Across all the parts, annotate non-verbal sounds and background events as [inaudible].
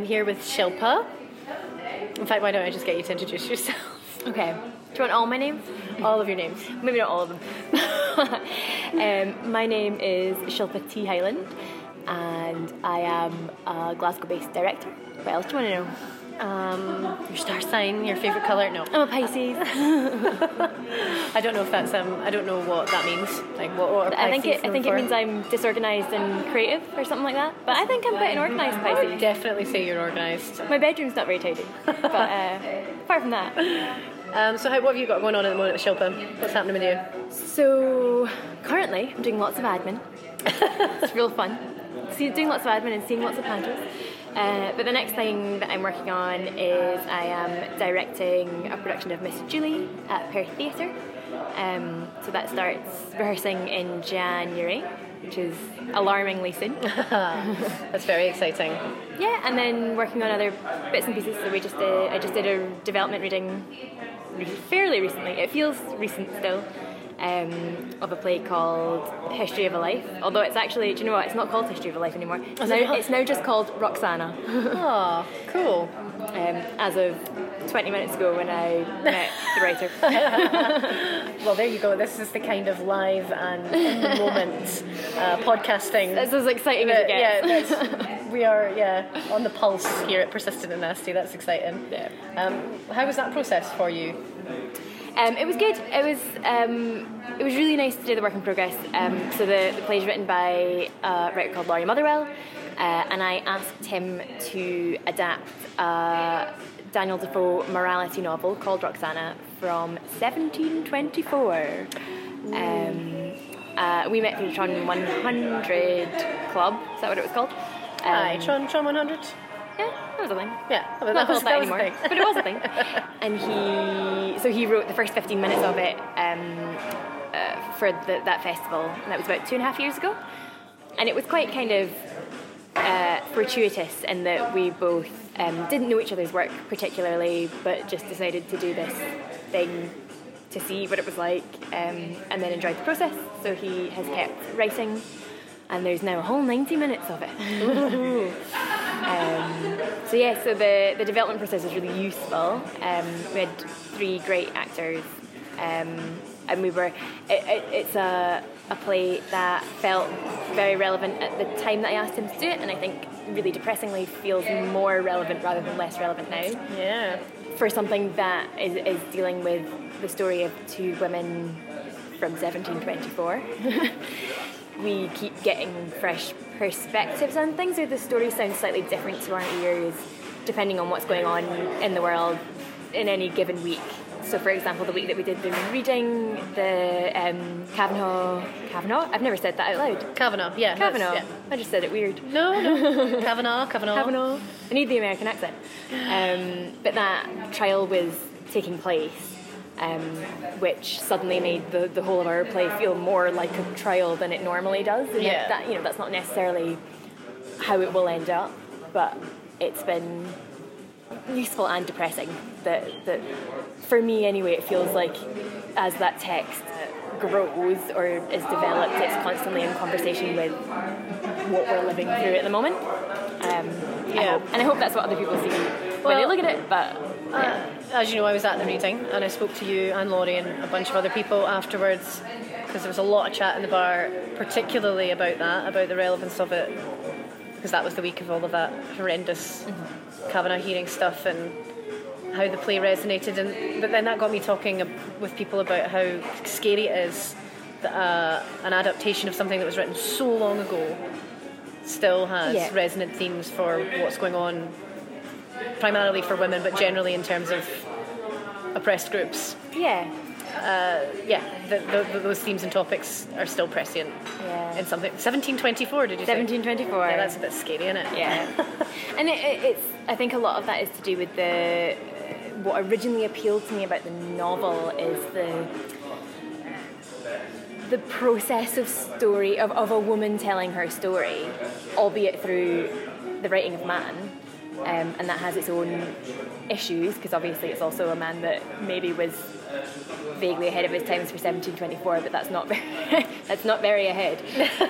I'm here with Shilpa. In fact, why don't I just get you to introduce yourself? [laughs] Okay. Do you want all my names? All of your names. Maybe not all of them. [laughs] um, my name is Shilpa T. Hyland, and I am a Glasgow-based director. What else do you want to know? Um, your star sign, your favourite colour? No. I'm a Pisces. [laughs] I don't know if that's um. I don't know what that means. Like what? what I think it. I think known it means I'm disorganised and creative, or something like that. But I think I'm quite an organised I would Pisces. definitely say you're organised. My bedroom's not very tidy, but uh, [laughs] apart from that, Um, so, how, what have you got going on at the moment, at Shilpa? What's happening with you? So currently, I'm doing lots of admin. it's real fun. See, doing lots of admin and seeing lots of pantos. Uh, but the next thing that I'm working on is I am directing a production of Miss Julie at Perth Theatre. Um, so that starts rehearsing in January, which is alarmingly soon. [laughs] That's very exciting. Yeah, and then working on other bits and pieces. So we just did, I just did a development reading fairly recently. It feels recent still. Um, of a play called History of a Life. Although it's actually, do you know what? It's not called History of a Life anymore. It's, now, it's now just called Roxana. Oh, [laughs] cool. Um, as of 20 minutes ago when I met the writer. [laughs] [laughs] Well, there you go. This is the kind of live and in the moment uh, podcasting. That's as exciting as Uh, it yeah, gets. that's, we are yeah on the pulse here at Persistent and Nasty. That's exciting. Yeah. Um, how was that process for you? Um, it was good. It was um, it was really nice to do the work in progress. Um, so the, the play is written by a writer called Laurie Motherwell, uh, and I asked him to adapt a Daniel Defoe morality novel called Roxana from 1724. Um, uh, we met for the Tron 100 Club. Is that what it was called? Um, Hi, Tron Tron 100. Yeah, that was a thing. Yeah, that not was, that that was a anymore, thing. but it was a thing. [laughs] And he, so he wrote the first 15 minutes of it um, uh, for the, that festival, and that was about two and a half years ago. And it was quite kind of uh, fortuitous in that we both um, didn't know each other's work particularly, but just decided to do this thing to see what it was like, um, and then enjoyed the process. So he has kept writing, and there's now a whole 90 minutes of it. [laughs] Um, so yeah, so the, the development process was really useful. Um, we had three great actors, um, and we were. It, it, it's a, a play that felt very relevant at the time that I asked him to do it, and I think really depressingly feels more relevant rather than less relevant now Yeah. for something that is, is dealing with the story of two women from 1724. [laughs] we keep getting fresh perspectives on things, or the story sounds slightly different to our ears depending on what's going on in the world in any given week. So, for example, the week that we did the reading, the um, Kavanaugh, Kavanaugh? I've never said that out loud. Kavanaugh. Yeah. Kavanaugh. yeah. I just said it weird. No, no. [laughs] Kavanaugh. Kavanaugh. Kavanaugh. I need the American accent. Um, but that trial was taking place, um, which suddenly made the, the whole of our play feel more like a trial than it normally does. And Yeah. that you know that's not necessarily how it will end up, but it's been useful and depressing. That that for me anyway, it feels like as that text grows or is developed, it's constantly in conversation with what we're living through at the moment. Um, I Yeah. hope- and I hope that's what other people see when they look at it. But Uh, as you know, I was at the meeting and I spoke to you and Laurie and a bunch of other people afterwards because there was a lot of chat in the bar, particularly about that, about the relevance of it, because that was the week of all of that horrendous Kavanaugh hearing stuff and how the play resonated. And but then that got me talking with people about how scary it is that uh, an adaptation of something that was written so long ago still has Yeah. resonant themes for what's going on primarily for women, but generally in terms of oppressed groups. yeah, uh, Yeah, the, the, those themes and topics are still prescient Yeah. in something. 1724, did you say? 1724. Yeah, that's a bit scary, isn't it? Yeah, [laughs] and it, it, it's. I think a lot of that is to do with the. What originally appealed to me about the novel is the the process of story of, of a woman telling her story, albeit through the writing of man, um, and that has its own issues because obviously it's also a man that maybe was vaguely ahead of his times for 1724, but that's not very, [laughs] that's not very ahead.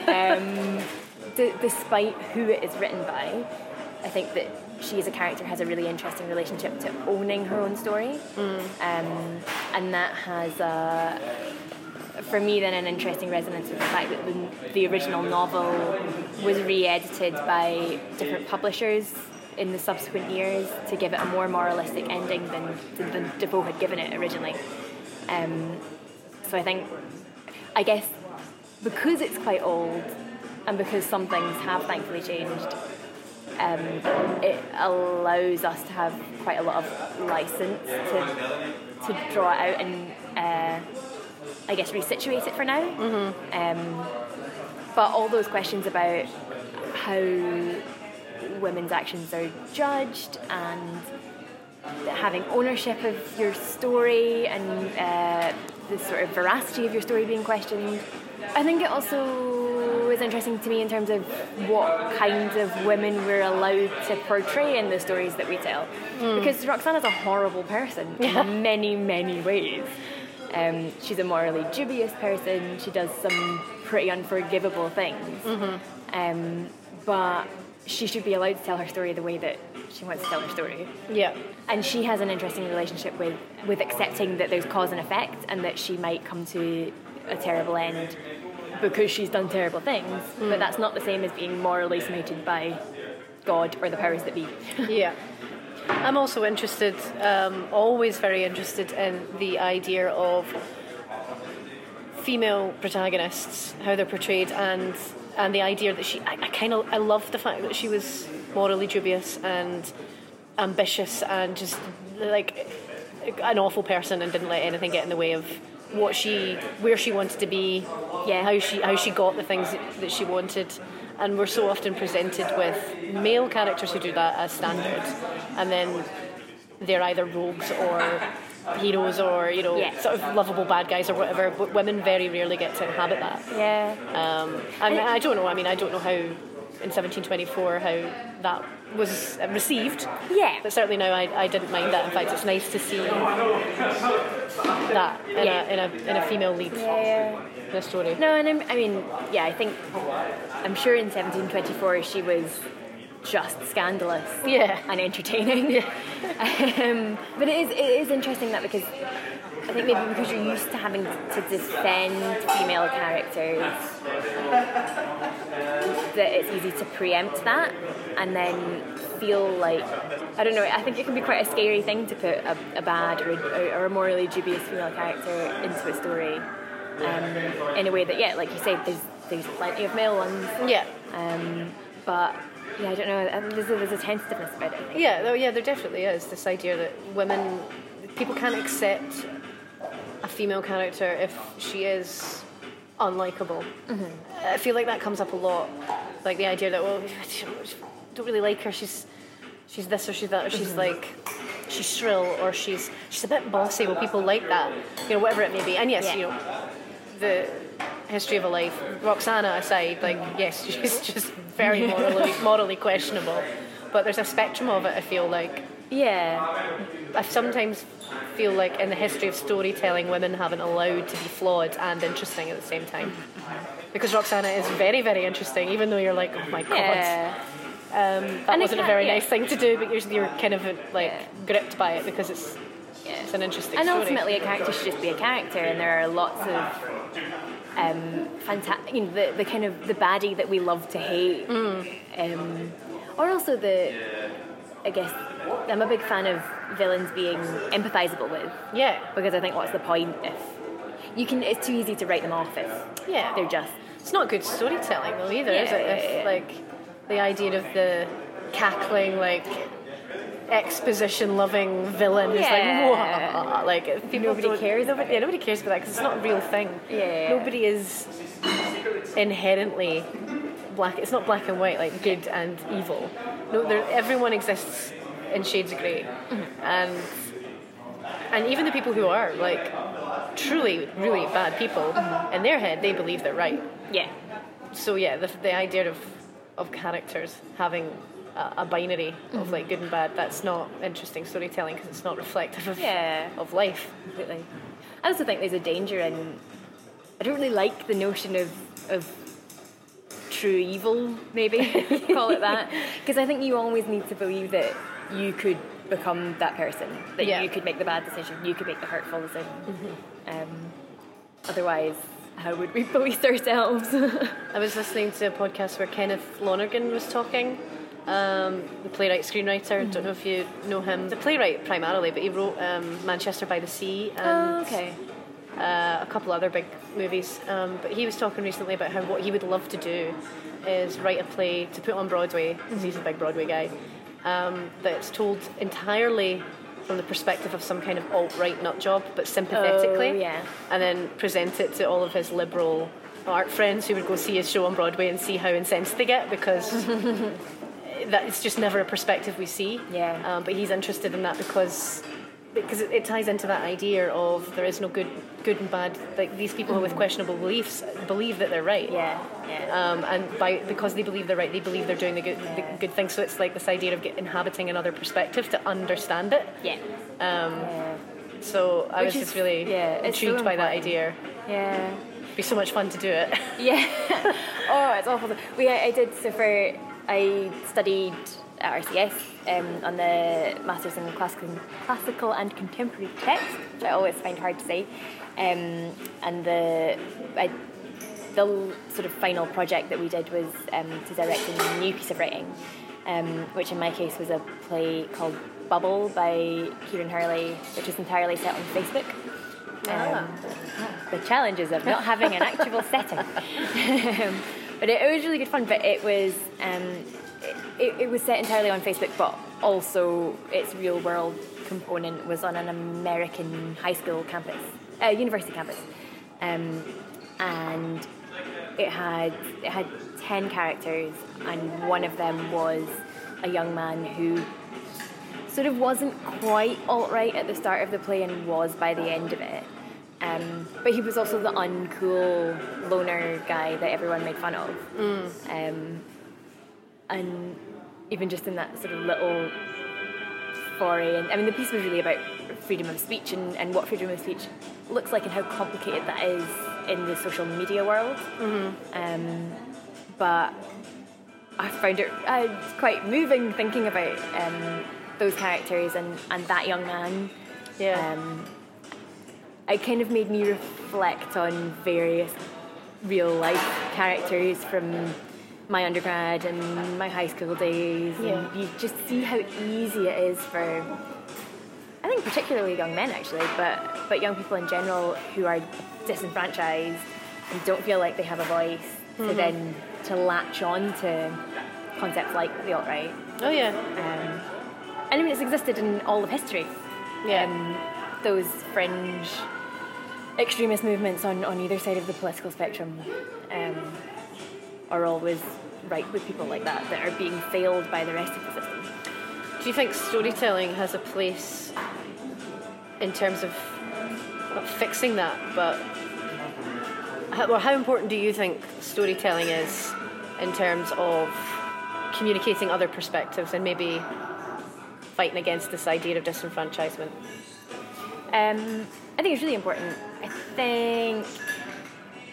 Um, [laughs] d- despite who it is written by, I think that she as a character has a really interesting relationship to owning her own story, um, and that has a for me then an interesting resonance with the fact that the, the original novel was re-edited by different publishers in the subsequent years to give it a more moralistic ending than, than Defoe had given it originally. Um, so I think, I guess, because it's quite old and because some things have thankfully changed, um, it allows us to have quite a lot of license to to draw it out and uh, I guess resituate it for now. Mm-hmm. Um, but all those questions about how women's actions are judged and having ownership of your story and uh, the sort of veracity of your story being questioned. I think it also is interesting to me in terms of what kinds of women we're allowed to portray in the stories that we tell. Mm. Because Roxana's a horrible person in [laughs] many, many ways. Um, she's a morally dubious person. She does some pretty unforgivable things. Mm-hmm. Um, but she should be allowed to tell her story the way that she wants to tell her story. Yeah. And she has an interesting relationship with, with accepting that there's cause and effect and that she might come to a terrible end because she's done terrible things. Mm. But that's not the same as being morally smited by God or the powers that be. [laughs] yeah. I'm also interested, um, always very interested in the idea of female protagonists, how they're portrayed, and and the idea that she, I, I kind of, I love the fact that she was morally dubious and ambitious and just like an awful person and didn't let anything get in the way of what she, where she wanted to be, yeah, how she, how she got the things that she wanted. And we're so often presented with male characters who do that as standard, and then they're either rogues or heroes or you know yeah. sort of lovable bad guys or whatever. But women very rarely get to inhabit that. Yeah. Um, and I don't know. I mean, I don't know how in 1724 how that was received. Yeah. But certainly now I, I didn't mind that. In fact, it's nice to see that in, yeah. a, in, a, in a female lead yeah. in a story. No, and I'm, I mean, yeah, I think, I'm sure in 1724 she was just scandalous yeah. and entertaining. Yeah. [laughs] um, but it is, it is interesting that because I think maybe because you're used to having to defend female characters, that it's easy to preempt that and then feel like I don't know. I think it can be quite a scary thing to put a, a bad or a, or a, morally dubious female character into a story um, in a way that, yeah, like you said, there's there's plenty of male ones. Yeah. Um, but yeah, I don't know. There's a, there's a tentativeness about it. Yeah, though, yeah, there definitely is this idea that women, people can't accept a female character if she is unlikable. Mm-hmm. I feel like that comes up a lot, like the idea that well, [laughs] don't really like her. She's she's this or she's that or she's mm-hmm. like she's shrill or she's she's a bit bossy. Well, people like that, you know, whatever it may be. And yes, yeah. you know, the history of a life, Roxana I aside, like yes, [laughs] she's just very morally morally questionable. But there's a spectrum of it. I feel like. Yeah. I sometimes feel like in the history of storytelling, women haven't allowed to be flawed and interesting at the same time. Because Roxana is very, very interesting, even though you're like, oh my god. Yeah. Um, that and wasn't a very yeah. nice thing to do, but you're, you're kind of like yeah. gripped by it because it's yeah. it's an interesting and story. ultimately a character should just be a character and there are lots of um, fantastic you know, the, the kind of the baddie that we love to hate mm. um, or also the I guess I'm a big fan of villains being empathizable with. Yeah. Because I think what's the point if you can? It's too easy to write them off if yeah they're just. It's not good storytelling though either, yeah, is it? If, like the idea of the cackling like exposition loving villain who's yeah. like whoa like nobody cares about yeah nobody cares about that because it's not a real thing yeah nobody is inherently black it's not black and white like good and evil no there, everyone exists in shades of mm-hmm. and and even the people who are like truly really bad people mm-hmm. in their head they believe they're right yeah so yeah the, the idea of of characters having a, a binary mm-hmm. of like good and bad that's not interesting storytelling because it's not reflective of yeah. of life completely I also think there's a danger in I don't really like the notion of of true evil, maybe [laughs] call it that. [laughs] Because I think you always need to believe that you could become that person, that Yeah. you could make the bad decision, you could make the hurtful decision. Um, otherwise, how would we [laughs] police ourselves? I was listening to a podcast where Kenneth Lonergan was talking, um, the playwright screenwriter. Don't know if you know him. The playwright primarily, but he wrote um, Manchester by the Sea and Oh, okay. uh, a couple other big movies. Um, but he was talking recently about how what he would love to do is write a play to put on Broadway, because he's a big Broadway guy, um, that's told entirely from the perspective of some kind of alt right nut job, but sympathetically. Oh, yeah. And then present it to all of his liberal art friends who would go see his show on Broadway and see how incensed they get because [laughs] that it's just never a perspective we see. Yeah. Um, but he's interested in that because because it, it ties into that idea of there is no good good and bad. Like these people with questionable beliefs believe that they're right. Yeah, yeah. Um, and by because they believe they're right, they believe they're doing the good the good thing. So it's like this idea of get, inhabiting another perspective to understand it. yeah. Um, Yeah. so I Which was just really yeah, it's so intrigued by that idea. Yeah. It'd be so much fun to do it. Yeah. [laughs] oh, it's awful. We I did so for I studied at RCS um, on the Masters in Classical, Classical and Contemporary Text, which I always find hard to say. Um, and the I, the sort of final project that we did was um, to direct a new piece of writing, um, which in my case was a play called Bubble by Kieran Hurley, which is entirely set on Facebook. Ah. Um, the challenges of not having an actual setting. [laughs] But it, it was really good fun. But it was um, it, it was set entirely on Facebook, but also its real world component was on an American high school campus, uh, university campus, um, and it had it had ten characters, and one of them was a young man who sort of wasn't quite alt right at the start of the play and was by the end of it. Um, but he was also the uncool loner guy that everyone made fun of. Um, and even just in that sort of little foray, and I mean, the piece was really about freedom of speech and, and what freedom of speech looks like and how complicated that is in the social media world. Um, but I found it uh, quite moving thinking about um, those characters and, and that young man. Yeah. It kind of made me reflect on various real life characters from my undergrad and my high school days. Yeah. And you just see how easy it is for, I think particularly young men actually, but, but young people in general who are disenfranchised and don't feel like they have a voice Mm-hmm. to then to latch on to concepts like the alt-right. oh yeah. Um, and I mean, it's existed in all of history. Yeah. Um, those fringe extremist movements on, on either side of the political spectrum um, are always right with people like that that are being failed by the rest of the system. Do you think storytelling has a place in terms of not fixing that, but how, well, how important do you think storytelling is in terms of communicating other perspectives and maybe fighting against this idea of disenfranchisement? Um, I think it's really important. I think.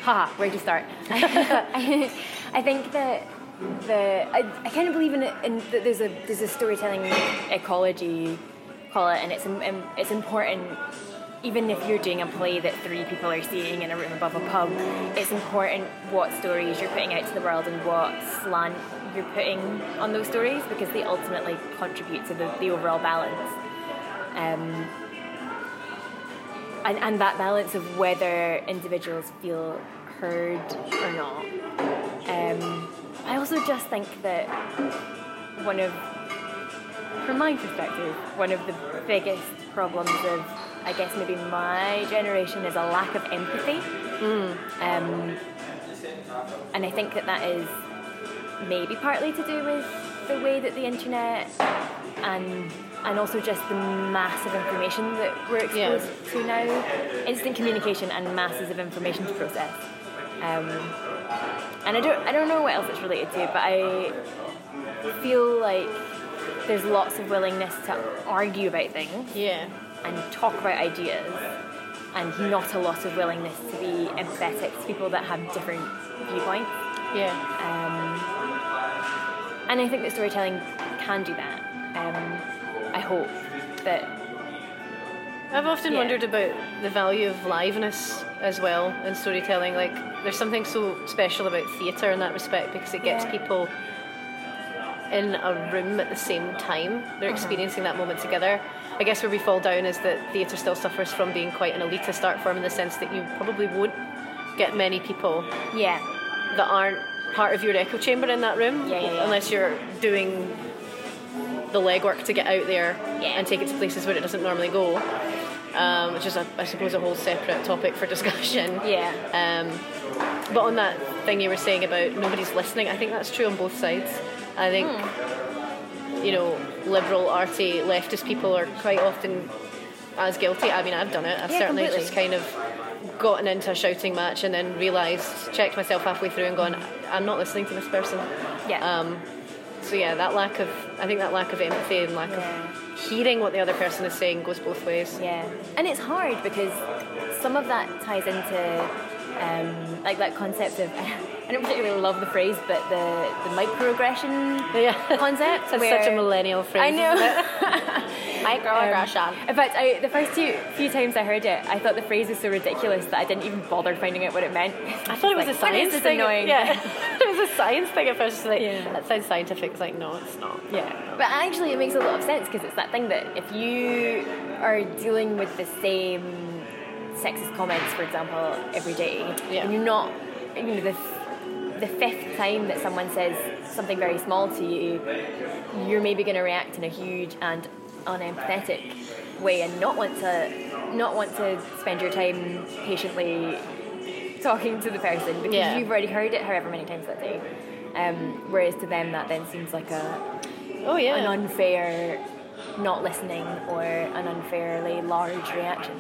Haha, where'd you start? [laughs] I think that the I, I kind of believe in. In that there's a there's a storytelling ecology, call it, and it's it's important. Even if you're doing a play that three people are seeing in a room above a pub, it's important what stories you're putting out to the world and what slant you're putting on those stories because they ultimately contribute to the, the overall balance. Um, and, and that balance of whether individuals feel heard or not. Um, I also just think that one of, from my perspective, one of the biggest problems of, I guess, maybe my generation is a lack of empathy. Um, and I think that that is maybe partly to do with the way that the internet and and also just the massive information that we're exposed Yeah. to now, instant communication and masses of information to process. Um, and I don't I don't know what else it's related to, but I feel like there's lots of willingness to argue about things Yeah. and talk about ideas and not a lot of willingness to be empathetic to people that have different viewpoints. Yeah. Um, and I think that storytelling can do that. Um, I hope that I've often Yeah. wondered about the value of liveness as well in storytelling. Like, there's something so special about theatre in that respect because it gets Yeah. people in a room at the same time. They're uh-huh. experiencing that moment together. I guess where we fall down is that theatre still suffers from being quite an elitist art form in the sense that you probably won't get many people yeah, that aren't part of your echo chamber in that room Yeah, yeah, yeah. unless you're doing the legwork to get out there Yeah. and take it to places where it doesn't normally go um, which is a, I suppose a whole separate topic for [laughs] discussion yeah, um, but on that thing you were saying about nobody's listening I think that's true on both sides I think Hmm. you know liberal arty leftist people are quite often as guilty I mean I've done it I've Yeah, certainly completely. just kind of gotten into a shouting match and then realised, checked myself halfway through and gone, I'm not listening to this person. yeah. Um, so yeah, that lack of, I think that lack of empathy and lack Yeah. of hearing what the other person is saying goes both ways. Yeah, and it's hard because some of that ties into um, like that concept of [laughs] I don't particularly love the phrase, but the the microaggression [laughs] Yeah. concept. That's where- such a millennial phrase. I know. [laughs] Microaggression. In fact, I, the first two few times I heard it, I thought the phrase was so ridiculous that I didn't even bother finding out what it meant. I thought it was Like, a science thing. annoying? Yeah, it was a science thing at first. Like Yeah. that sounds scientific. It's like no, it's not. Yeah, but actually, it makes a lot of sense because it's that thing that if you are dealing with the same sexist comments, for example, every day, Yeah. and you're not, you know, the, the fifth time that someone says something very small to you, you're maybe going to react in a huge and unempathetic way and not want to not want to spend your time patiently talking to the person because Yeah. you've already heard it however many times that day. Um, whereas to them that then seems like a Oh yeah. an unfair not listening or an unfairly large reaction.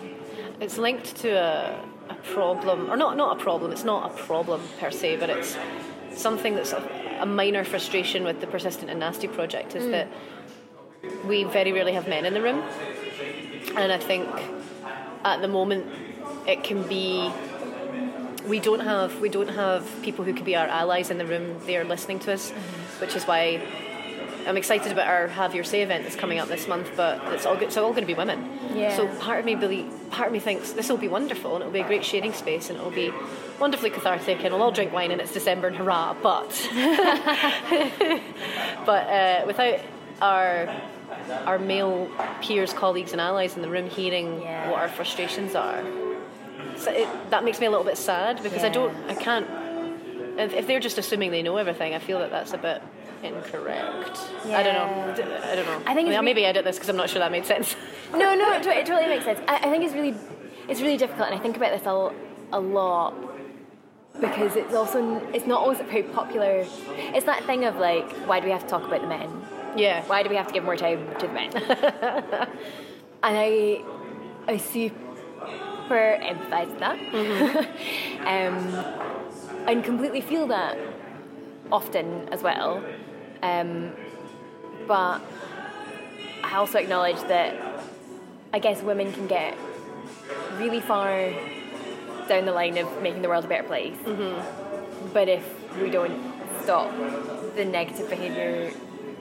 It's linked to a, a problem, or not not a problem. It's not a problem per se, but it's something that's a, a minor frustration with the persistent and nasty project is mm. that we very rarely have men in the room, and I think at the moment it can be. We don't have we don't have people who can be our allies in the room. They are listening to us, mm-hmm. which is why I'm excited about our Have Your Say event that's coming up this month, but it's all, it's all going to be women. Yeah. So part of me believe, part of me thinks this will be wonderful and it'll be a great sharing space and it'll be wonderfully cathartic and we'll all drink wine and it's December and hurrah. But [laughs] but uh, without our our male peers, colleagues, and allies in the room hearing Yeah. what our frustrations are, so it, that makes me a little bit sad because I don't, I can't. If, if they're just assuming they know everything, I feel that that's a bit incorrect. I don't know. I don't know. I think re- maybe edit this because I'm not sure that made sense. No, no, it, it totally makes sense. I, I think it's really, it's really difficult, and I think about this a, a lot because it's also it's not always very popular. It's that thing of like, why do we have to talk about the men? yeah. Why do we have to give more time to the men? [laughs] and I, I super empathise with that, [laughs] um, and completely feel that often as well. Um, but I also acknowledge that I guess women can get really far down the line of making the world a better place. But if we don't stop the negative behaviour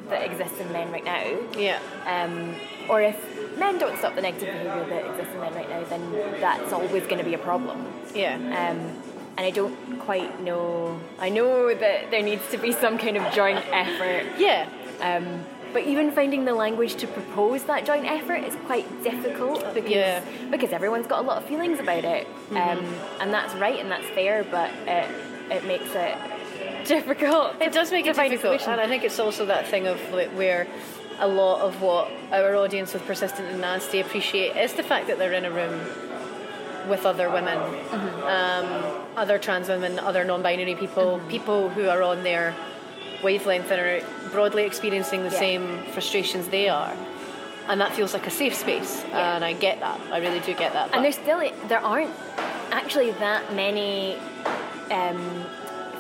that exists in men right now, Yeah. um, or if men don't stop the negative behaviour that exists in men right now, then that's always going to be a problem. Yeah. Um, and I don't quite know. I know that there needs to be some kind of joint effort Yeah. um, but even finding the language to propose that joint effort is quite difficult because Yeah. because everyone's got a lot of feelings about it, um, and that's right and that's fair, but it it makes it difficult. It does make it difficult, and I think it's also that thing of like, where a lot of what our audience with persistent and nasty appreciate is the fact that they're in a room with other women, Mm-hmm. um, other trans women, other non-binary people, Mm-hmm. people who are on their wavelength and are broadly experiencing the Yeah. same frustrations they are. And that feels like a safe space, Yeah. and I get that. I really do get that. and there's still there aren't actually that many um,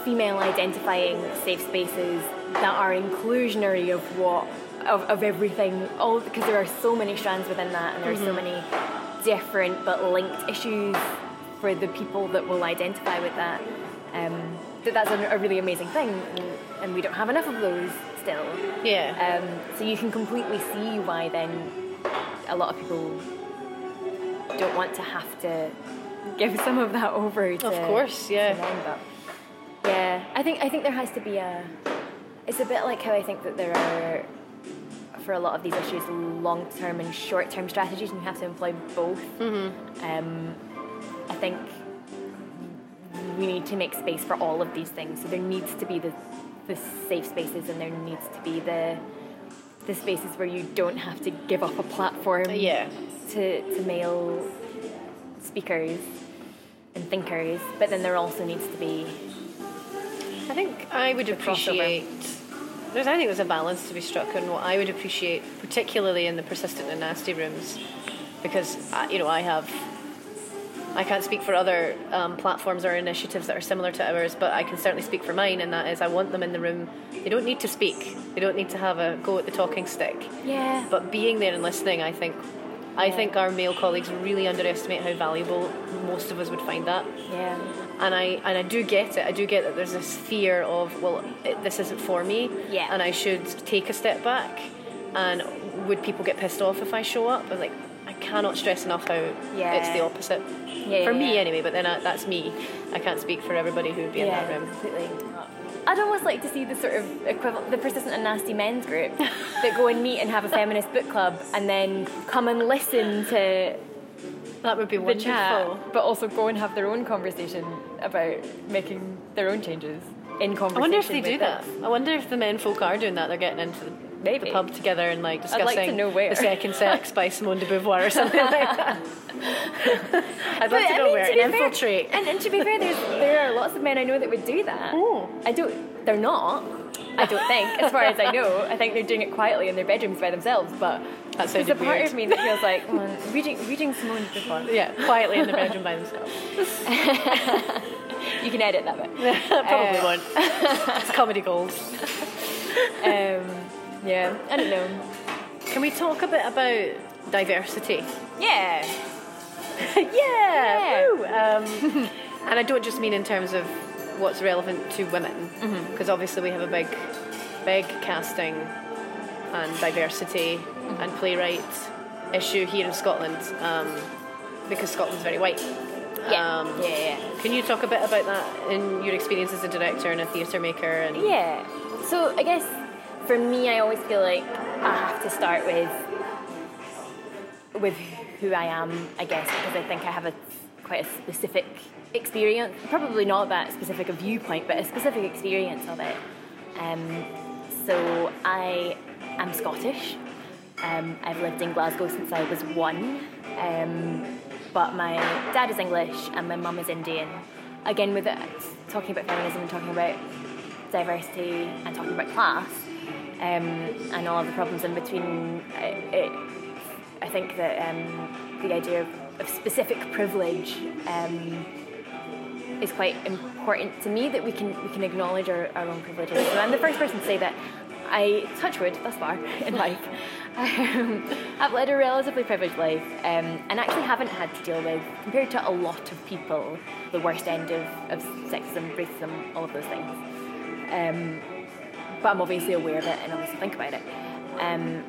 female identifying safe spaces that are inclusionary of what of, of everything all because there are so many strands within that and there are so Mm-hmm. many different but linked issues for the people that will identify with that um, that that's a, a really amazing thing, and we don't have enough of those still. Yeah. Um, so you can completely see why then a lot of people don't want to have to give [laughs] some of that over to Of course, yeah. but yeah, I think I think there has to be a. It's a bit like how I think that there are for a lot of these issues long term and short term strategies, and you have to employ both. Mm-hmm. Um, I think we need to make space for all of these things. So there needs to be the the safe spaces, and there needs to be the the spaces where you don't have to give up a platform Yeah. to, to male speakers and thinkers, but then there also needs to be I think I would appreciate. There's, I think there's a balance to be struck on what I would appreciate, particularly in the persistent and nasty rooms, because uh, you know I have. I can't speak for other um, platforms or initiatives that are similar to ours, but I can certainly speak for mine, and that is I want them in the room. They don't need to speak. They don't need to have a go at the talking stick. yeah. But being there and listening, I think, I think our male colleagues really underestimate how valuable most of us would find that yeah. And I and I do get it. I do get that there's this fear of well, it, this isn't for me, Yeah. and I should take a step back. And would people get pissed off if I show up? And like, I cannot stress enough how it's the opposite Yeah, for yeah, me yeah. anyway. But then I, that's me. I can't speak for everybody who would be in that room. completely. I'd almost like to see the sort of equivalent, the persistent and nasty men's group [laughs] that go and meet and have a feminist book club, and then come and listen to That would be wonderful. chat, but also go and have their own conversation about making their own changes in conversation. I wonder if they do that. us. I wonder if the men folk are doing that. They're getting into the, Maybe. the pub together and like discussing like to know where. the second [laughs] sex by Simone de Beauvoir or something like that. [laughs] I'd love But, to I know mean, where to and fair- infiltrate. and, and to be fair, there's, there are lots of men I know that would do that. Oh. I don't. They're not. I don't think, as far as I know. [laughs] I think they're doing it quietly in their bedrooms by themselves. But That there's a part weird. of me that feels like reading reading Simone de Beauvoir. Yeah, quietly in the bedroom by themselves. [laughs] You can edit that bit. [laughs] Probably Uh, won't. It's comedy gold. Um, yeah, I don't know. Can we talk a bit about diversity? Yeah, [laughs] yeah. woo. Um, and I don't just mean in terms of what's relevant to women, Mm-hmm. because obviously we have a big, big casting and diversity Mm-hmm. and playwright issue here in Scotland, um, because Scotland's very white. yeah, Um, yeah, yeah. Can you talk a bit about that in your experience as a director and a theatre maker? And Yeah. So I guess for me, I always feel like I have to start with with who I am. I guess because I think I have a quite a specific experience. Probably not that specific a viewpoint, but a specific experience of it. Um, so I am Scottish. Um, I've lived in Glasgow since I was one. Um, but my dad is English and my mum is Indian. Again, with it, talking about feminism and talking about diversity and talking about class um, and all of the problems in between, it, it, I think that um, the idea of, of specific privilege um, is quite important to me that we can we can acknowledge our, our own privileges. So I'm the first person to say that I touch wood thus far in life. [laughs] Um, I've led a relatively privileged life um, and actually haven't had to deal with, compared to a lot of people, the worst end of, of sexism, racism, all of those things. Um, but I'm obviously aware of it and obviously think about it. Um,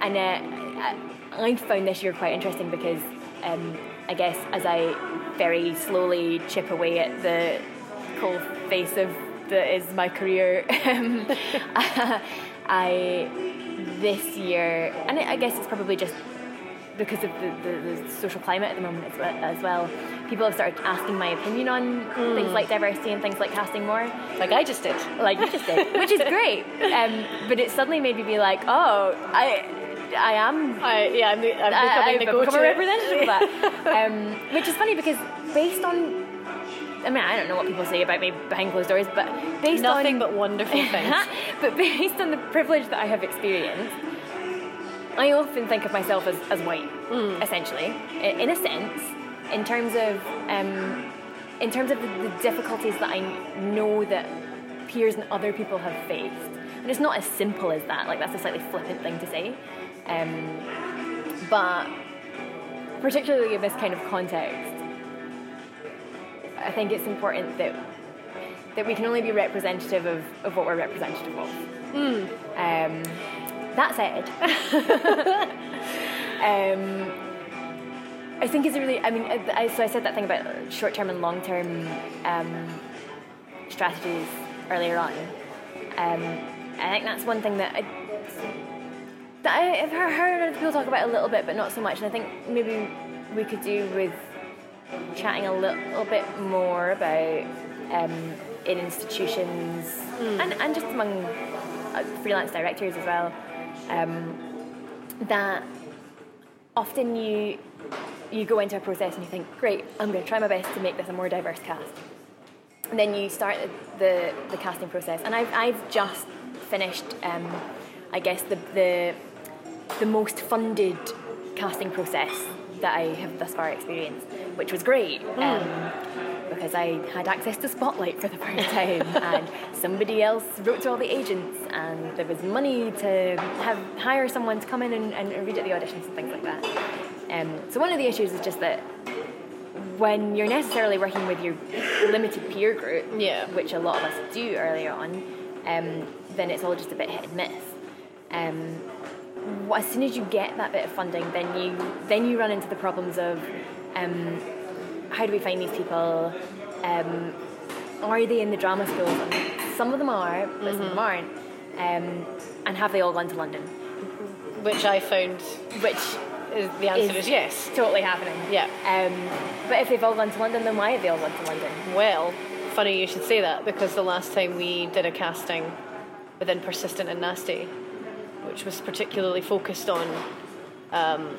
and uh, I, I found this year quite interesting because um, I guess as I very slowly chip away at the cold face of that is my career, [laughs] um, I this year, and I I guess it's probably just because of the, the, the social climate at the moment as well, as well, people have started asking my opinion on things like diversity and things like casting more like I just did. like you just did, [laughs] which is great. Um, but it suddenly made me be like, oh, I, I am. I, yeah, I'm, the, I'm becoming I've the go-to a representative of that, [laughs] um, which is funny because based on, I mean, I don't know what people say about me behind closed doors, but based on Nothing on but wonderful [laughs] things. but based on the privilege that I have experienced, I often think of myself as, as white, Mm. essentially, in a sense, in terms of um, in terms of the, the difficulties that I know that peers and other people have faced. And it's not as simple as that. Like that's a slightly flippant thing to say, um, but particularly in this kind of context, I think it's important that that we can only be representative of, of what we're representative of. Um, that said, [laughs] um, I think it's a really. I mean, I, so I said that thing about short-term and long-term um, strategies earlier on. Um, I think that's one thing that I, that I, have heard- people talk about a little bit, but not so much. And I think maybe we could do with chatting a little bit more about um, in institutions and, and just among uh, freelance directors as well. Um, that often you you go into a process and you think, great, I'm going to try my best to make this a more diverse cast. And then you start the, the casting process. And I've, I've just finished, um, I guess, the, the, the most funded casting process that I have thus far experienced, which was great. Um, because I had access to Spotlight for the first [laughs] time, and somebody else wrote to all the agents, and there was money to have hire someone to come in and, and read at the auditions and things like that. Um, so one of the issues is just that when you're necessarily working with your limited peer group, Yeah. which a lot of us do early on, um, then it's all just a bit hit and miss. Um, as soon as you get that bit of funding, then you then you run into the problems of um, how do we find these people? Um, are they in the drama schools? And some of them are, but some of them aren't. Um, and have they all gone to London? Which I found Which is the answer Is- is yes. totally happening. Yeah. Um, but if they've all gone to London, then why have they all gone to London? Well, funny you should say that because the last time we did a casting within Persistent and Nasty, which was particularly focused on um,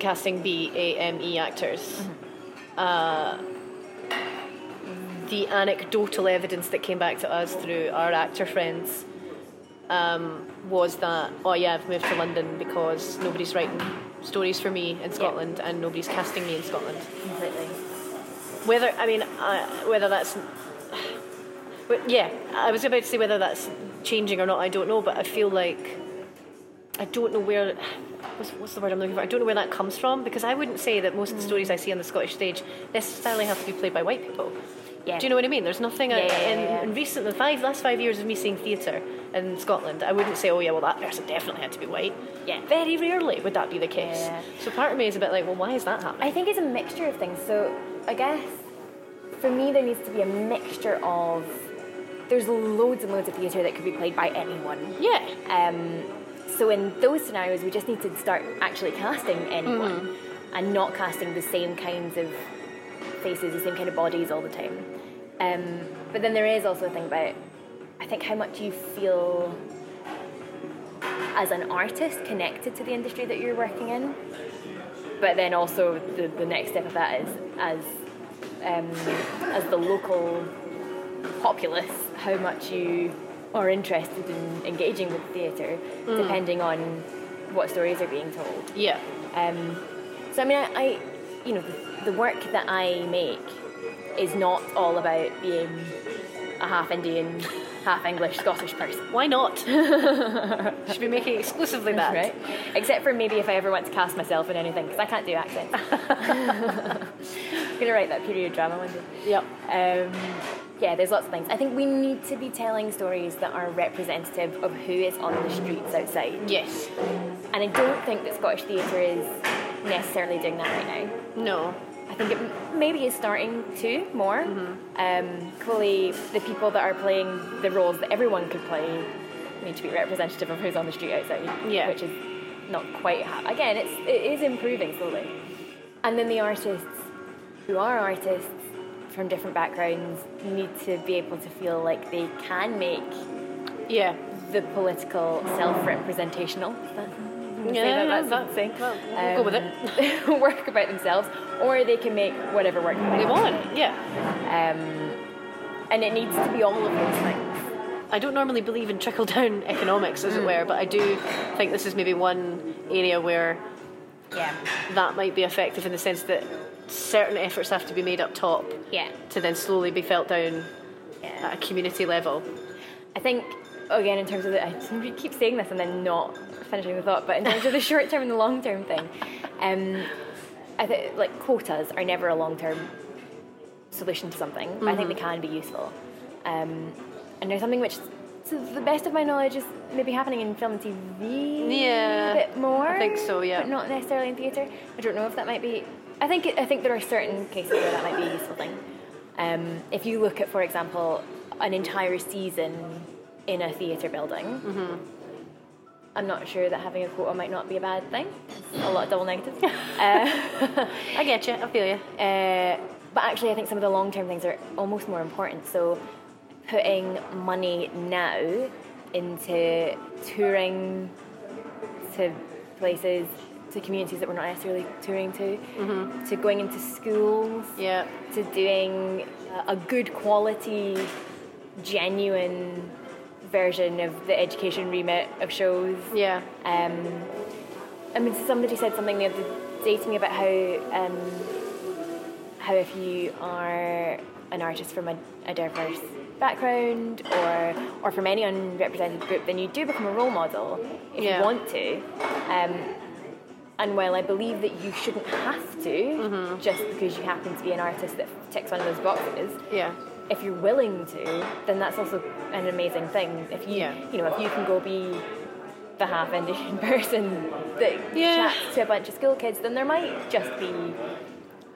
casting B A M E actors, uh, the anecdotal evidence that came back to us through our actor friends um, was that, oh yeah, I've moved to London because nobody's writing stories for me in Scotland and nobody's casting me in Scotland. Completely. whether I mean uh, whether that's but yeah I was about to say whether that's changing or not I don't know but I feel like I don't know where what's, what's the word I'm looking for I don't know where that comes from because I wouldn't say that most of the stories I see on the Scottish stage necessarily have to be played by white people Yeah. do you know what I mean there's nothing Yeah, I, yeah, yeah, in, yeah. in recent the five last five years of me seeing theatre in Scotland I wouldn't say oh yeah well that person definitely had to be white Yeah. very rarely would that be the case Yeah. so part of me is a bit like well why is that happening I think it's a mixture of things. So I guess for me there needs to be a mixture of there's loads and loads of theatre that could be played by anyone. yeah Um, so in those scenarios, we just need to start actually casting anyone and not casting the same kinds of faces, the same kind of bodies all the time. Um, but then there is also a thing about, I think, how much you feel as an artist connected to the industry that you're working in. But then also the, the next step of that is as um, as the local populace how much you are interested in engaging with theatre, depending on what stories are being told. yeah Um, so I mean, I, I you know, the, the work that I make is not all about being a half Indian, half English, Scottish person. Why not? [laughs] Should be making exclusively that. Right? Except for maybe if I ever want to cast myself in anything, because I can't do accents. I'm [laughs] gonna write that period drama one day. Yep. Um, yeah, there's lots of things. I think we need to be telling stories that are representative of who is on the streets outside. Yes. And I don't think that Scottish theatre is necessarily doing that right now. No. I think it maybe is starting to more. Um, clearly, the people that are playing the roles that everyone could play need to be representative of who's on the street outside. Yeah. Which is not quite. Ha- Again, it's it is improving slowly. And then the artists who are artists from different backgrounds need to be able to feel like they can make Yeah. the political self-representational. [laughs] Say Yeah, that, that's that- the thing. well, we'll go with it. [laughs] work about themselves, or they can make whatever work They want. Yeah. Um, and it needs to be all of those things. I don't normally believe in trickle down [laughs] economics, Mm. as it were, but I do think this is maybe one area where Yeah. that might be effective in the sense that certain efforts have to be made up top Yeah. to then slowly be felt down Yeah. at a community level. I think again in terms of the I keep saying this and then not finishing the thought, but in terms of the [laughs] short term and the long term thing, um, I think like quotas are never a long term solution to something, but I think they can be useful. Um, and there's something which, to the best of my knowledge, is maybe happening in film and TV Yeah, a bit more. I think so, yeah. but not necessarily in theatre. I don't know if that might be. I think I think there are certain cases where that might be a useful thing. Um, if you look at, for example, an entire season in a theatre building. Mm-hmm. I'm not sure that having a quota might not be a bad thing. a lot of double negatives. [laughs] uh, I get you. I feel you. uh, but actually, I think some of the long term things are almost more important. So, putting money now into touring to places, to communities that we're not necessarily touring to, to going into schools, Yeah. to doing a good quality, genuine version of the education remit of shows. Yeah. Um, I mean, somebody said something the other day to me about how um, how if you are an artist from a, a diverse background or or from any unrepresented group, then you do become a role model if Yeah. you want to. Um, and while I believe that you shouldn't have to, Mm-hmm. just because you happen to be an artist that ticks one of those boxes, Yeah. If you're willing to, then that's also an amazing thing. If you, Yeah. you know, if you can go be the half Indian [laughs] person that Yeah. chats to a bunch of school kids, then there might just be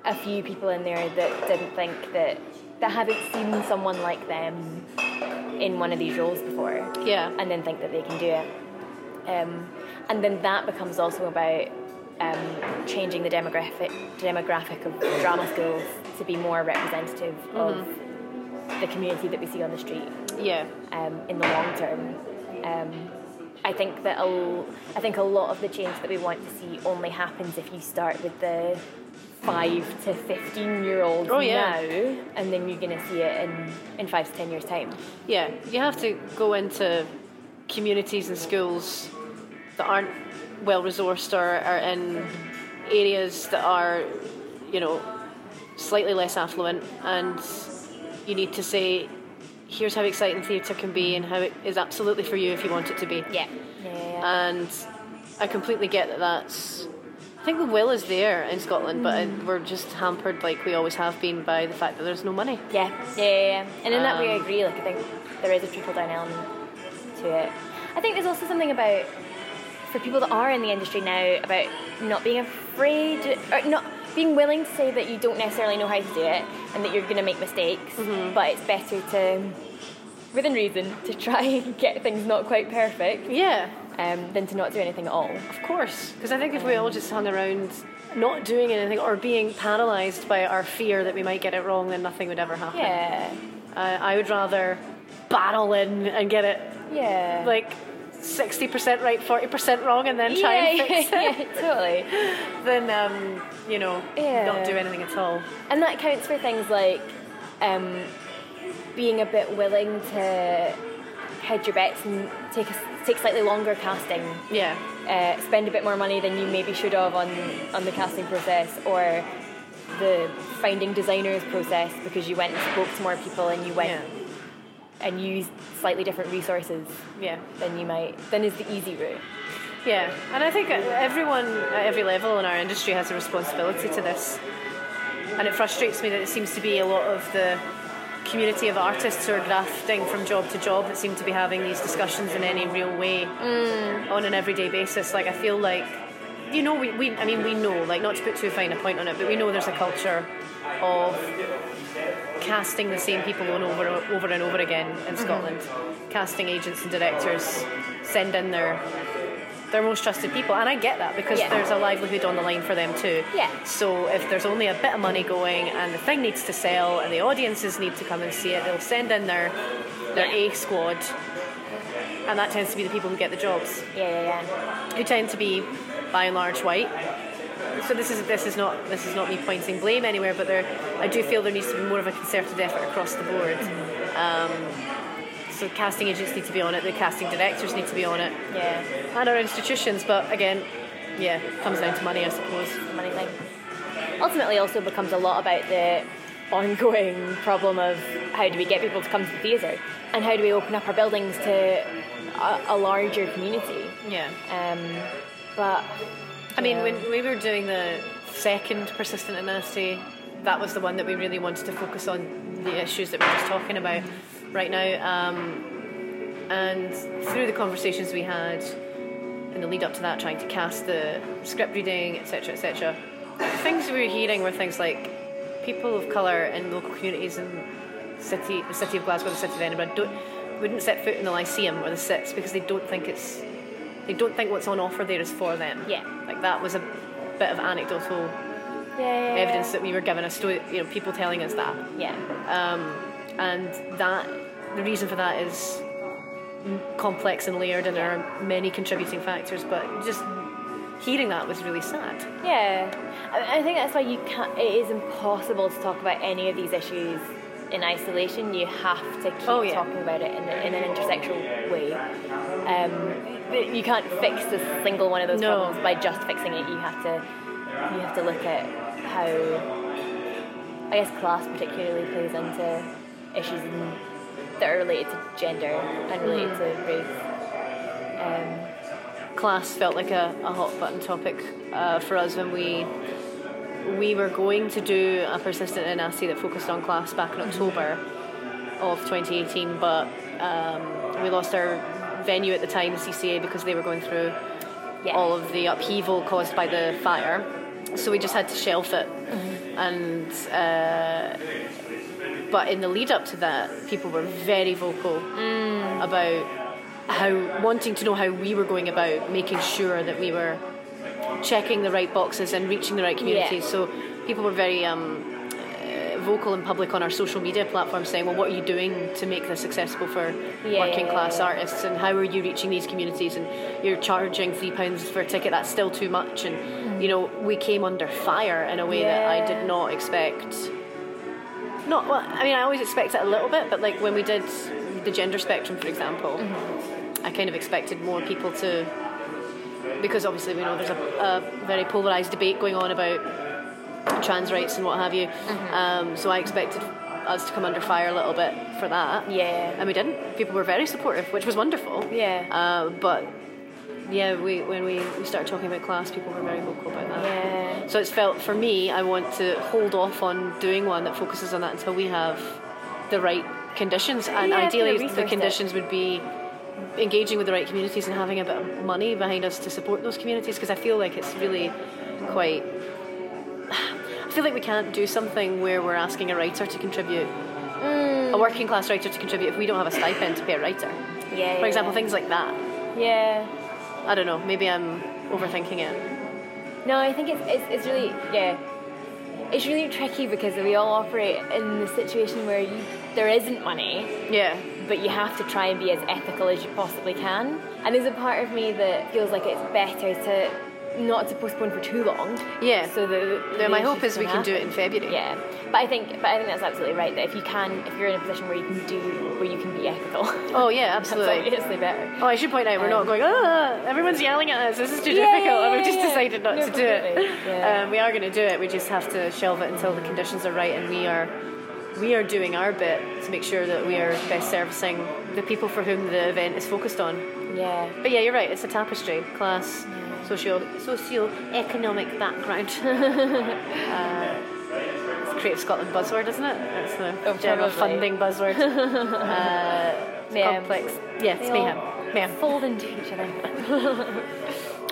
a few people in there that didn't think that that haven't seen someone like them in one of these roles before, Yeah. and then think that they can do it. Um, and then that becomes also about um, changing the demographic demographic of drama schools to be more representative of the community that we see on the street Yeah. um, in the long term. Um, I think that a, I think a lot of the change that we want to see only happens if you start with the five to fifteen year olds Oh, yeah. now, and then you're going to see it in, in five to ten years time. Yeah, you have to go into communities and schools that aren't well resourced or are in areas that are, you know, slightly less affluent, and you need to say, here's how exciting theatre can be and how it is absolutely for you if you want it to be. Yeah, yeah, yeah. And I completely get that that's. I think the will is there in Scotland, but it, we're just hampered like we always have been by the fact that there's no money. Yeah, yeah, yeah, yeah. And in that way, I Um, agree. Like, I think there is a trickle down element to it. I think there's also something about for people that are in the industry now about not being afraid or not being willing to say that you don't necessarily know how to do it and that you're going to make mistakes, Mm-hmm. but it's better to, within reason, to try and [laughs] get things not quite perfect Yeah, um, than to not do anything at all. Of course, because I think if we all just hung around not doing anything or being paralysed by our fear that we might get it wrong, then nothing would ever happen. Yeah, Uh, I would rather battle in and get it yeah. like 60% right, 40% wrong, and then try and [laughs] fix yeah, it yeah, totally. [laughs] than, um, you know, Yeah. not do anything at all. And that counts for things like um, being a bit willing to hedge your bets and take a, take slightly longer casting. Yeah. Uh, spend a bit more money than you maybe should have on on the casting process or the finding designers process because you went and spoke to more people and you went Yeah. And use slightly different resources Yeah. than you might than is the easy route. Yeah, and I think everyone at every level in our industry has a responsibility to this. And it frustrates me that it seems to be a lot of the community of artists who are grafting from job to job that seem to be having these discussions in any real way mm. on an everyday basis. Like, I feel like, you know, we, we, I mean, we know, like, not to put too fine a point on it, but we know there's a culture of casting the same people on over, over and over again in mhm. Scotland. Casting agents and directors send in their their most trusted people, and I get that because Yeah. there's a livelihood on the line for them too. Yeah. So if there's only a bit of money going and the thing needs to sell and the audiences need to come and see it, they'll send in their their Yeah. A squad, and that tends to be the people who get the jobs, Yeah, yeah, yeah. who tend to be by and large white. So this is this is not this is not me pointing blame anywhere, but there I do feel there needs to be more of a concerted effort across the board. Um, so casting agents need to be on it, the casting directors need to be on it, Yeah. and our institutions. But again, yeah, comes down to money, I suppose. the money thing. Ultimately, also becomes a lot about the ongoing problem of how do we get people to come to the theatre and how do we open up our buildings to a, a larger community. Yeah. Um, but I mean, when we were doing the second persistent anonymity that was the one that we really wanted to focus on the issues that we we're just talking about right now. Um, and through the conversations we had in the lead up to that, trying to cast the script reading, etc., etc., things we were hearing were things like people of colour in local communities in city, the city of Glasgow, the city of Edinburgh, don't, wouldn't set foot in the Lyceum or the Citz because they don't think it's they don't think what's on offer there is for them. Yeah. like that was a bit of anecdotal Yeah, yeah, evidence that we were given a story, you know, people telling us that. Yeah. Um, and that, the reason for that is complex and layered, and there are many contributing factors. But just hearing that was really sad. Yeah, I, I think that's why you can't. It is impossible to talk about any of these issues in isolation. You have to keep Oh, yeah. talking about it in, in an intersectional way. Um, you can't fix a single one of those No. problems by just fixing it. You have to. You have to look at how. I guess class particularly plays into issues in, that are related to gender and related Mm-hmm. to race. Um, Class felt like a, a hot button topic uh, for us when we we were going to do a persistent NAC that focused on class back in October of 2018, but um, we lost our venue at the time, CCA, because they were going through Yeah. all of the upheaval caused by the fire. So we just had to shelf it. And uh, but in the lead up to that, people were very vocal about how wanting to know how we were going about making sure that we were checking the right boxes and reaching the right communities. Yeah. So people were very um, vocal and public on our social media platforms saying, well, what are you doing to make this accessible for Yeah, working class yeah. artists and how are you reaching these communities and you're charging three pounds for a ticket, that's still too much. And, mm. you know, we came under fire in a way that I did not expect. Not, well, I mean, I always expect it a little bit, but like when we did the gender spectrum, for example, mm-hmm. I kind of expected more people to because obviously we know there's a, a very polarised debate going on about trans rights and what have you. Um, so I expected us to come under fire a little bit for that. Yeah. And we didn't. People were very supportive, which was wonderful. Yeah. Uh, but yeah, we when we, we started talking about class, people were very vocal about that. Yeah. So it's felt for me, I want to hold off on doing one that focuses on that until we have the right conditions, and Yeah, ideally the resource it. conditions would be engaging with the right communities and having a bit of money behind us to support those communities because I feel like it's really quite. I feel like we can't do something where we're asking a writer to contribute, Mm. a working class writer to contribute if we don't have a stipend to pay a writer. Yeah. For example, yeah. things like that. Yeah. I don't know. Maybe I'm overthinking it. No, I think it's, it's, it's really, yeah. It's really tricky because we all operate in the situation where you, there isn't money, Yeah. but you have to try and be as ethical as you possibly can. And there's a part of me that feels like it's better to not to postpone for too long. Yeah. So the, Yeah, the my hope is we can do it in. February. Yeah, but I think, but I think that's absolutely right. That if you can, if you're in a position where you can do, where you can be ethical, Oh yeah, [laughs] that's absolutely. obviously better. Oh, I should point out we're not Um, going. Ah, everyone's yelling at us. This is too Yeah, difficult, yeah, and we've just yeah. decided not No, to do it. Yeah. Um, we are going to do it. We just have to shelve it until the conditions are right, and we are we are doing our bit to make sure that we are best servicing the people for whom the event is focused on. Yeah. But yeah, you're right. It's a tapestry: class, socio socio-economic background. [laughs] uh, it's Creative Scotland buzzword, isn't it? It's the Oh, general probably. funding buzzword. [laughs] uh, Mayhem. complex. Yeah, it's They mayhem. Mayhem. Fold into each other. [laughs]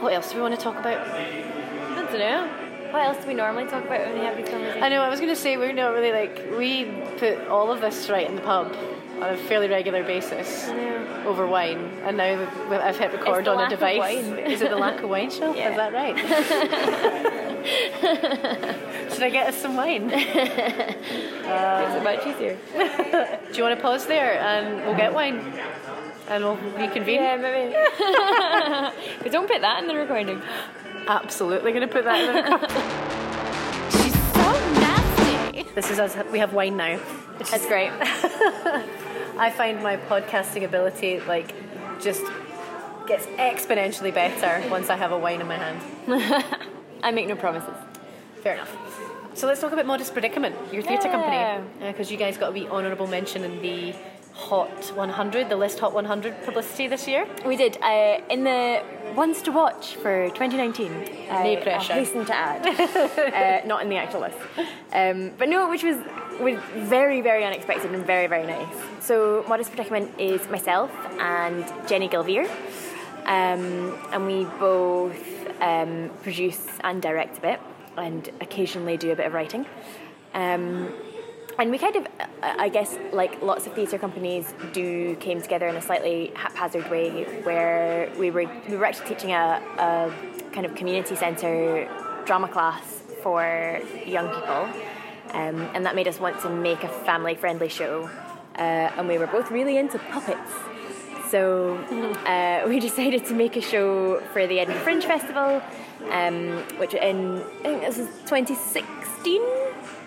What else do we want to talk about? I don't know. What else do we normally talk about when we have these conversations? I know. I was going to say we're not really like we put all of this right in the pub on a fairly regular basis know. over wine, and now I've hit record the on a device. wine. Is it the lack of wine shelf? Yeah. Is that right? [laughs] Should I get us some wine? [laughs] Do Makes it much easier. [laughs] Do you want to pause there and we'll get wine, and we'll reconvene? Yeah, maybe. but don't put that in the recording. [gasps] Absolutely going to put that in the record. She's so nasty. This is us. We have wine now. Which That's great. I find my podcasting ability like just gets exponentially better once I have a wine in my hand. [laughs] I make no promises. Fair enough. So let's talk about Modest Predicament, your theatre Yeah. Uh, company, because you guys got a wee honourable mention in the Hot 100, the list Hot 100 publicity this year. We did uh, in the ones to watch for 2019. Uh, No pressure. I hasten to add, uh, not in the actual list. Um, but no, which was was very very unexpected and very very nice. So Modest Predicament is myself and Jenny Gilveer, um, and we both um, produce and direct a bit, and occasionally do a bit of writing. And we kind of, I I guess, like lots of theatre companies do, came together in a slightly haphazard way, where we were we were actually teaching a, a kind of community centre drama class for young people, um, and that made us want to make a family friendly show. Uh, and we were both really into puppets. So [laughs] uh, we decided to make a show for the Edinburgh Fringe Festival, um, which in I think this was 2016,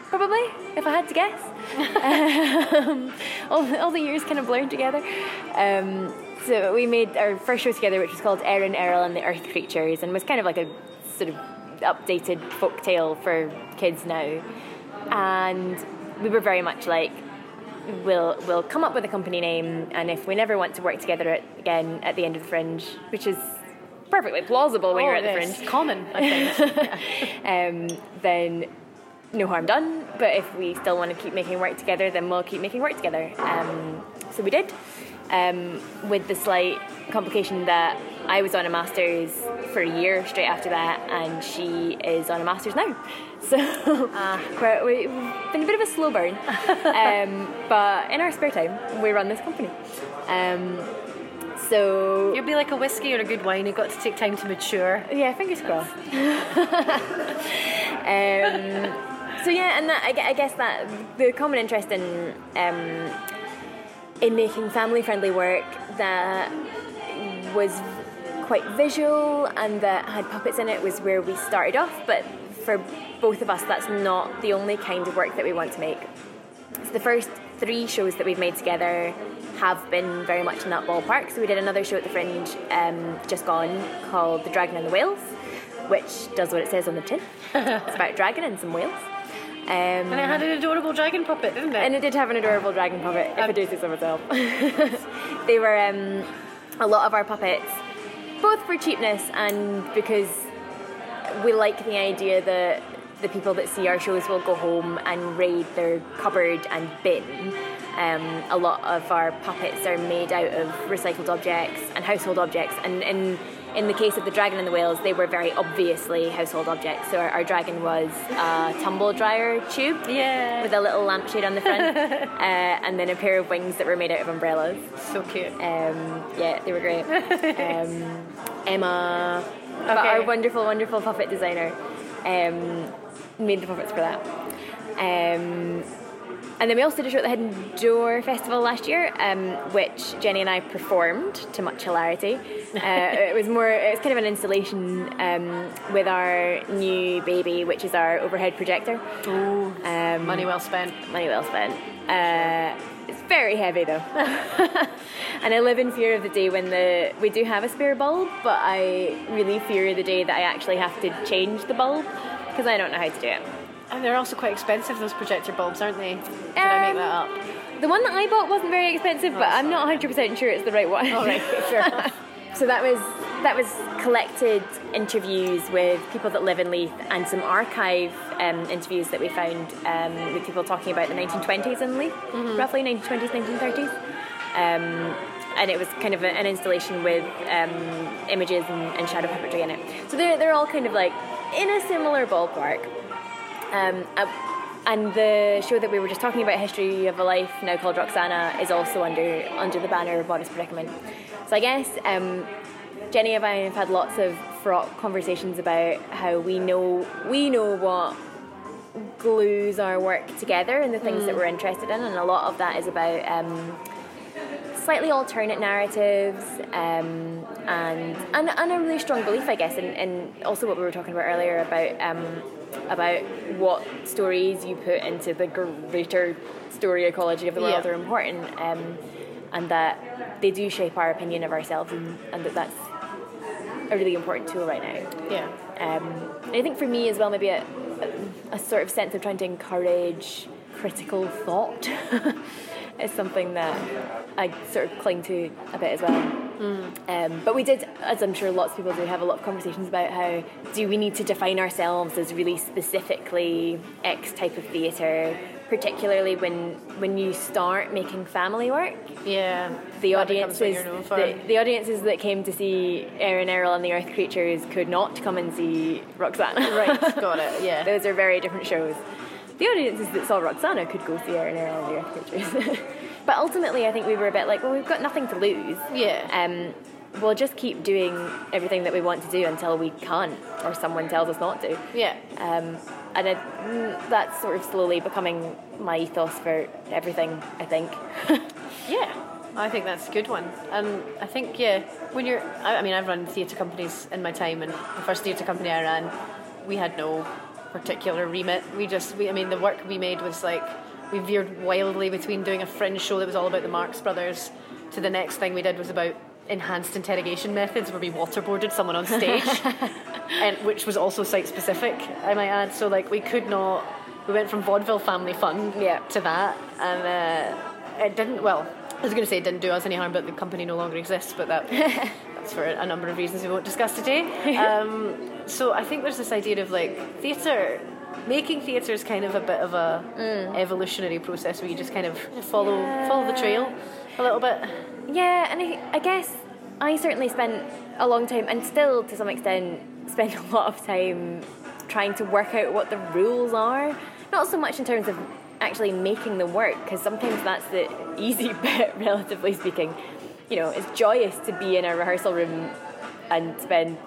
probably, if I had to guess. um, all, all the years kind of blurred together. Um, so we made our first show together, which was called Erin, Errol and the Earth Creatures, and was kind of like a sort of updated folk tale for kids now. And we were very much like, we'll we'll come up with a company name, and if we never want to work together at, again at the end of the Fringe, which is perfectly plausible when you're at the it's Fringe, common, I think. [laughs] um, then no harm done. But if we still want to keep making work together, then we'll keep making work together. Um, so we did, um, with the slight complication that I was on a master's for a year straight after that, and she is on a master's now. [laughs] So we're, we've been a bit of a slow burn. [laughs] um, but in our spare time, we run this company. Um, so You'll be like a whiskey or a good wine. You've got to take time to mature. yeah, fingers crossed. [laughs] um, so yeah, and that, I, guess that the common interest in um, in making family-friendly work that was quite visual and that had puppets in it was where we started off. But for both of us, that's not the only kind of work that we want to make. So the first three shows that we've made together have been very much in that ballpark. So we did another show at the Fringe um, just gone called The Dragon and the Whales, which does what it says on the tin. [laughs] it's about a dragon and some whales. Um, And it had an adorable dragon puppet, didn't it? and it did have an adorable dragon puppet, if I do say so myself. [laughs] they were um, a lot of our puppets, both for cheapness and because we like the idea that the people that see our shows will go home and raid their cupboard and bin. Um, a lot of our puppets are made out of recycled objects and household objects, and in in the case of the dragon and the whales, they were very obviously household objects. So our, our dragon was a tumble dryer tube yeah. with a little lampshade on the front, [laughs] uh, and then a pair of wings that were made out of umbrellas. so cute. Um, yeah, they were great. [laughs] um, Emma, Okay. our wonderful, wonderful puppet designer, um, made the puppets for that. And then we also did a show at the Hidden Door Festival last year, um, which Jenny and I performed to much hilarity. Uh, [laughs] it was more, it was kind of an installation um, with our new baby, which is our overhead projector. Ooh, Um, money well spent. money well spent. Uh, it's very heavy though, [laughs] and I live in fear of the day when the we do have a spare bulb, but I really fear the day that I actually have to change the bulb because I don't know how to do it. And they're also quite expensive, those projector bulbs, aren't they? Did I make that up? The one that I bought wasn't very expensive, but I'm not 100% sure it's the right one. All right, fair enough. So that was that was collected interviews with people that live in Leith and some archive um, interviews that we found um, with people talking about the 1920s in Leith, roughly 1920s, 1930s. Um, and it was kind of an installation with um, images and, and shadow puppetry in it. So they're, they're all kind of like in a similar ballpark. Um, uh, and the show that we were just talking about, History of a Life, now called Roxana, is also under under the banner of Modest Predicament. So I guess um, Jenny and I have had lots of fraught conversations about how we know we know what glues our work together and the things that we're interested in, and a lot of that is about. Um, slightly alternate narratives um, and, and and a really strong belief, I guess, and also what we were talking about earlier about um, about what stories you put into the greater story ecology of the world Yeah. are important, um, and that they do shape our opinion of ourselves, and, and that that's a really important tool right now. Yeah. Um, I think for me as well, maybe a, a, a sort of sense of trying to encourage critical thought. [laughs] is something that I sort of cling to a bit as well. Um, but we did, as I'm sure lots of people do, have a lot of conversations about how do we need to define ourselves as really specifically X type of theatre, particularly when when you start making family work. Yeah. The audiences, you're known for. the, the audiences that came to see Aaron Errol and the Earth Creatures could not come and see Roxana. Right, got it, [laughs] yeah. Those are very different shows. The audiences that saw Roxana could go see Errol and the Earth Creatures. [laughs] but ultimately, I think we were a bit like, well, we've got nothing to lose. Yeah. Um, we'll just keep doing everything that we want to do until we can't, or someone tells us not to. Yeah. Um, and it, mm, that's sort of slowly becoming my ethos for everything, I think. [laughs] Yeah, I think that's a good one. And I think, yeah, when you're, I, I mean, I've run theatre companies in my time, and the first theatre company I ran, we had no particular remit. We just, we, I mean, the work we made was like, we veered wildly between doing a fringe show that was all about the Marx Brothers to the next thing we did was about enhanced interrogation methods where we waterboarded someone on stage, [laughs] and which was also site specific, I might add. So, like, we could not, we went from vaudeville family fun Yeah. to that, and uh, it didn't. Well, I was going to say it didn't do us any harm, but the company no longer exists. But that [laughs] for a number of reasons we won't discuss today. [laughs] Um, so I think there's this idea of like theatre. Making theatre is kind of a bit of a evolutionary process where you just kind of follow follow the trail a little bit. Yeah, and I, I guess I certainly spent a long time, and still to some extent, spend [laughs] a lot of time trying to work out what the rules are. Not so much in terms of actually making them work, because sometimes that's the [laughs] easy bit, relatively speaking. You know, it's joyous to be in a rehearsal room and spend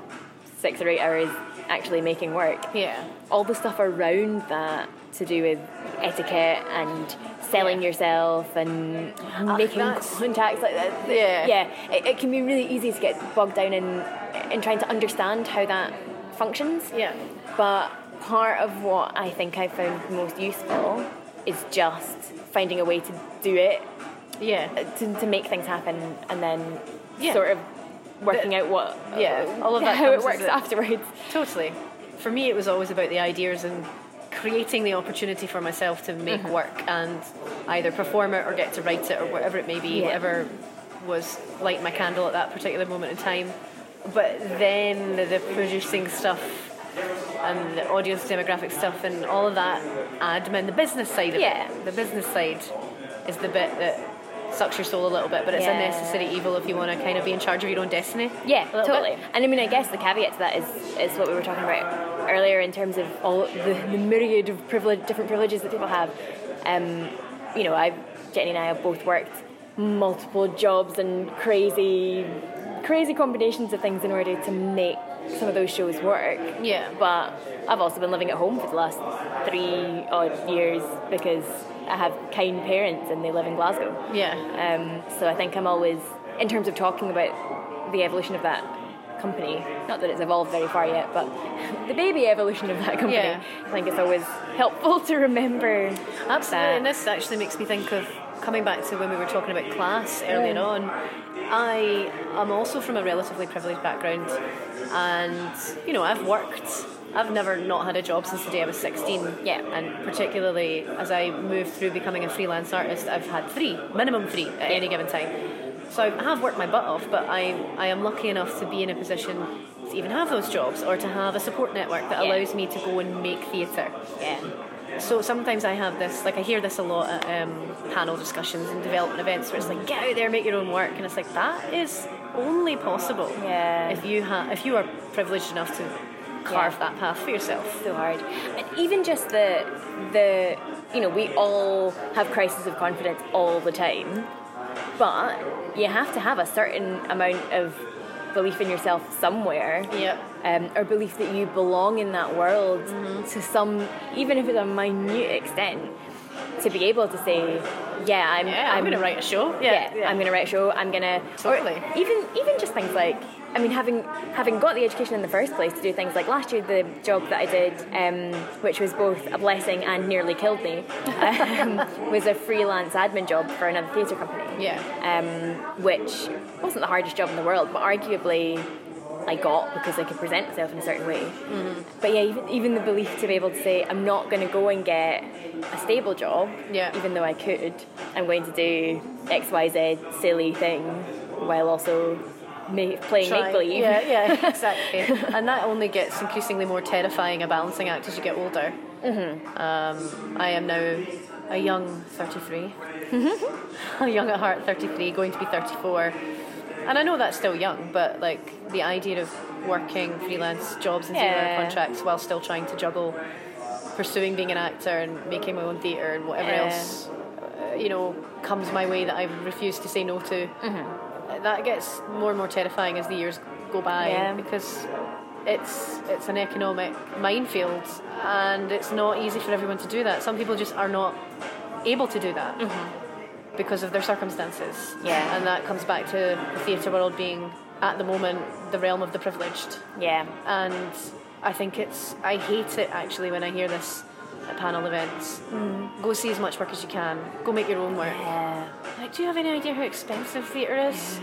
six or eight hours actually making work. Yeah. all the stuff around that to do with etiquette and selling Yeah. yourself and ah, making contacts like that. Yeah. yeah. It, it can be really easy to get bogged down in in trying to understand how that functions. Yeah. But part of what I think I found most useful is just finding a way to do it Yeah. to, to make things happen and then Yeah. sort of working out what Yeah, all of that [laughs] how it works a- afterwards. Totally. For me, it was always about the ideas and creating the opportunity for myself to make Mm-hmm. work and either perform it or get to write it or whatever it may be, Yeah. whatever was light my candle at that particular moment in time. But then the producing stuff and the audience demographic stuff and all of that admin, the business side of Yeah. it, the business side is the bit that sucks your soul a little bit, but it's a necessary evil if you want to kind of be in charge of your own destiny. Yeah, totally. bit. And I mean, I guess the caveat to that is is what we were talking about earlier in terms of all the, the myriad of privilege, different privileges that people have. Um, you know, I, Jenny and I have both worked multiple jobs and crazy, crazy combinations of things in order to make some of those shows work. Yeah. But I've also been living at home for the last three odd years because I have kind parents and they live in Glasgow. Yeah. Um, so I think I'm always, in terms of talking about the evolution of that company, not that it's evolved very far yet, but [laughs] the baby evolution of that company, Yeah. I think it's always helpful [laughs] to remember. Absolutely, that. and this actually makes me think of coming back to when we were talking about class earlier Yeah. on. I am also from a relatively privileged background, and you know I've worked. I've never not had a job since the day I was 16. Yeah. And particularly as I moved through becoming a freelance artist, I've had three, minimum three at any given time. So I have worked my butt off, but I, I am lucky enough to be in a position to even have those jobs or to have a support network that Yeah. allows me to go and make theatre. Yeah. So sometimes I have this, like I hear this a lot at um, panel discussions and development events where it's like, get out there, make your own work, and it's like that is only possible Yeah. if you have, if you are privileged enough to carve Yeah. that path for yourself. so hard. And even just the the you know, we all have crises of confidence all the time. But you have to have a certain amount of belief in yourself somewhere. Yep. Um, or belief that you belong in that world Mm-hmm. to some, even if it's a minute extent, to be able to say, yeah, I'm, Yeah, I'm, going to write a show. Yeah, yeah, I'm going to write a show. I'm going to Totally. even even just things like I mean, having having got the education in the first place to do things like last year, the job that I did, um, which was both a blessing and nearly killed me, um, [laughs] was a freelance admin job for another theatre company. Yeah. Um, which wasn't the hardest job in the world, but arguably I got because I could present myself in a certain way. Mm-hmm. But yeah, even, even the belief to be able to say, I'm not going to go and get a stable job, Yeah. even though I could. I'm going to do X, Y, Z silly thing while also ma- playing make believe. Yeah, yeah, [laughs] exactly. and that only gets increasingly more terrifying a balancing act as you get older. Mm-hmm. Um, I am now a young 33, [laughs] a young at heart 33, going to be 34. And I know that's still young, but like the idea of working freelance jobs and zero contracts while still trying to juggle pursuing being an actor and making my own theatre and whatever Yeah. else, uh, you know, comes my way that I refuse to say no to Mm-hmm. That gets more and more terrifying as the years go by Yeah. because it's it's an economic minefield and it's not easy for everyone to do that. Some people just are not able to do that because of their circumstances. Mm-hmm. Yeah. And that comes back to the theatre world being at the moment the realm of the privileged. Yeah. And I think it's I hate it actually when I hear this at panel events. Mm. Go see as much work as you can. Go make your own work. Yeah. Like, do you have any idea how expensive theatre is?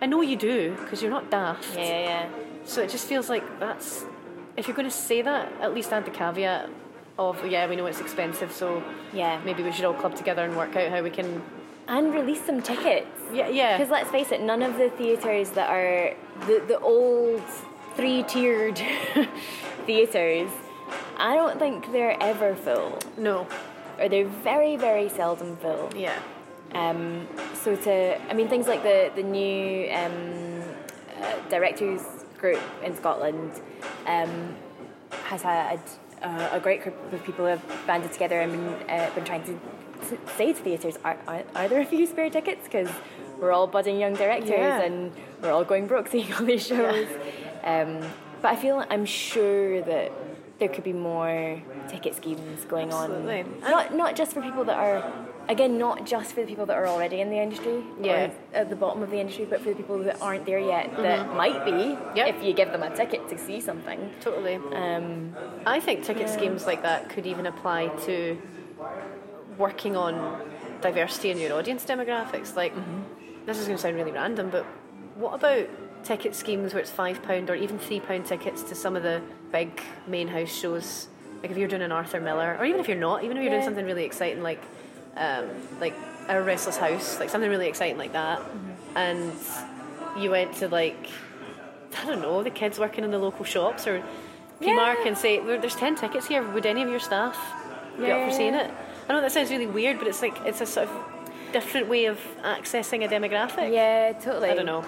I know you do because you're not daft. Yeah, yeah, yeah. So it just feels like that's. If you're going to say that, at least add the caveat of, yeah, we know it's expensive, so Yeah. maybe we should all club together and work out how we can. And release some tickets. Yeah, yeah. Because let's face it, none of the theatres that are the, the old three tiered [laughs] theatres, I don't think they're ever full. No. Or they're very, very seldom full. Yeah. Um, so to, I mean, things like the the new um, uh, directors group in Scotland um, has had uh, a great group of people who have banded together and been, uh, been trying to, say to theatres, are, are, are there a few spare tickets? Because we're all budding young directors Yeah. and we're all going broke seeing all these shows. Um, but I feel I'm sure that there could be more ticket schemes going Absolutely. on. Not not just for people that are again not just for the people that are already in the industry Yeah. or at the bottom of the industry, but for the people that aren't there yet that might be Yep. if you give them a ticket to see something. Totally. Um, I think ticket schemes like that could even apply to working on diversity in your audience demographics. Like, this is going to sound really random, but what about ticket schemes where it's £5 or even £3 tickets to some of the big main house shows? Like, if you're doing an Arthur Miller, or even if you're not, even if you're doing something really exciting like, um, like a Restless House, like something really exciting like that, and you went to like I don't know, the kids working in the local shops or P Yeah. And say, there's 10 tickets here, would any of your staff be up for seeing it? I know that sounds really weird, but it's like, it's a sort of different way of accessing a demographic. yeah, totally. I don't know.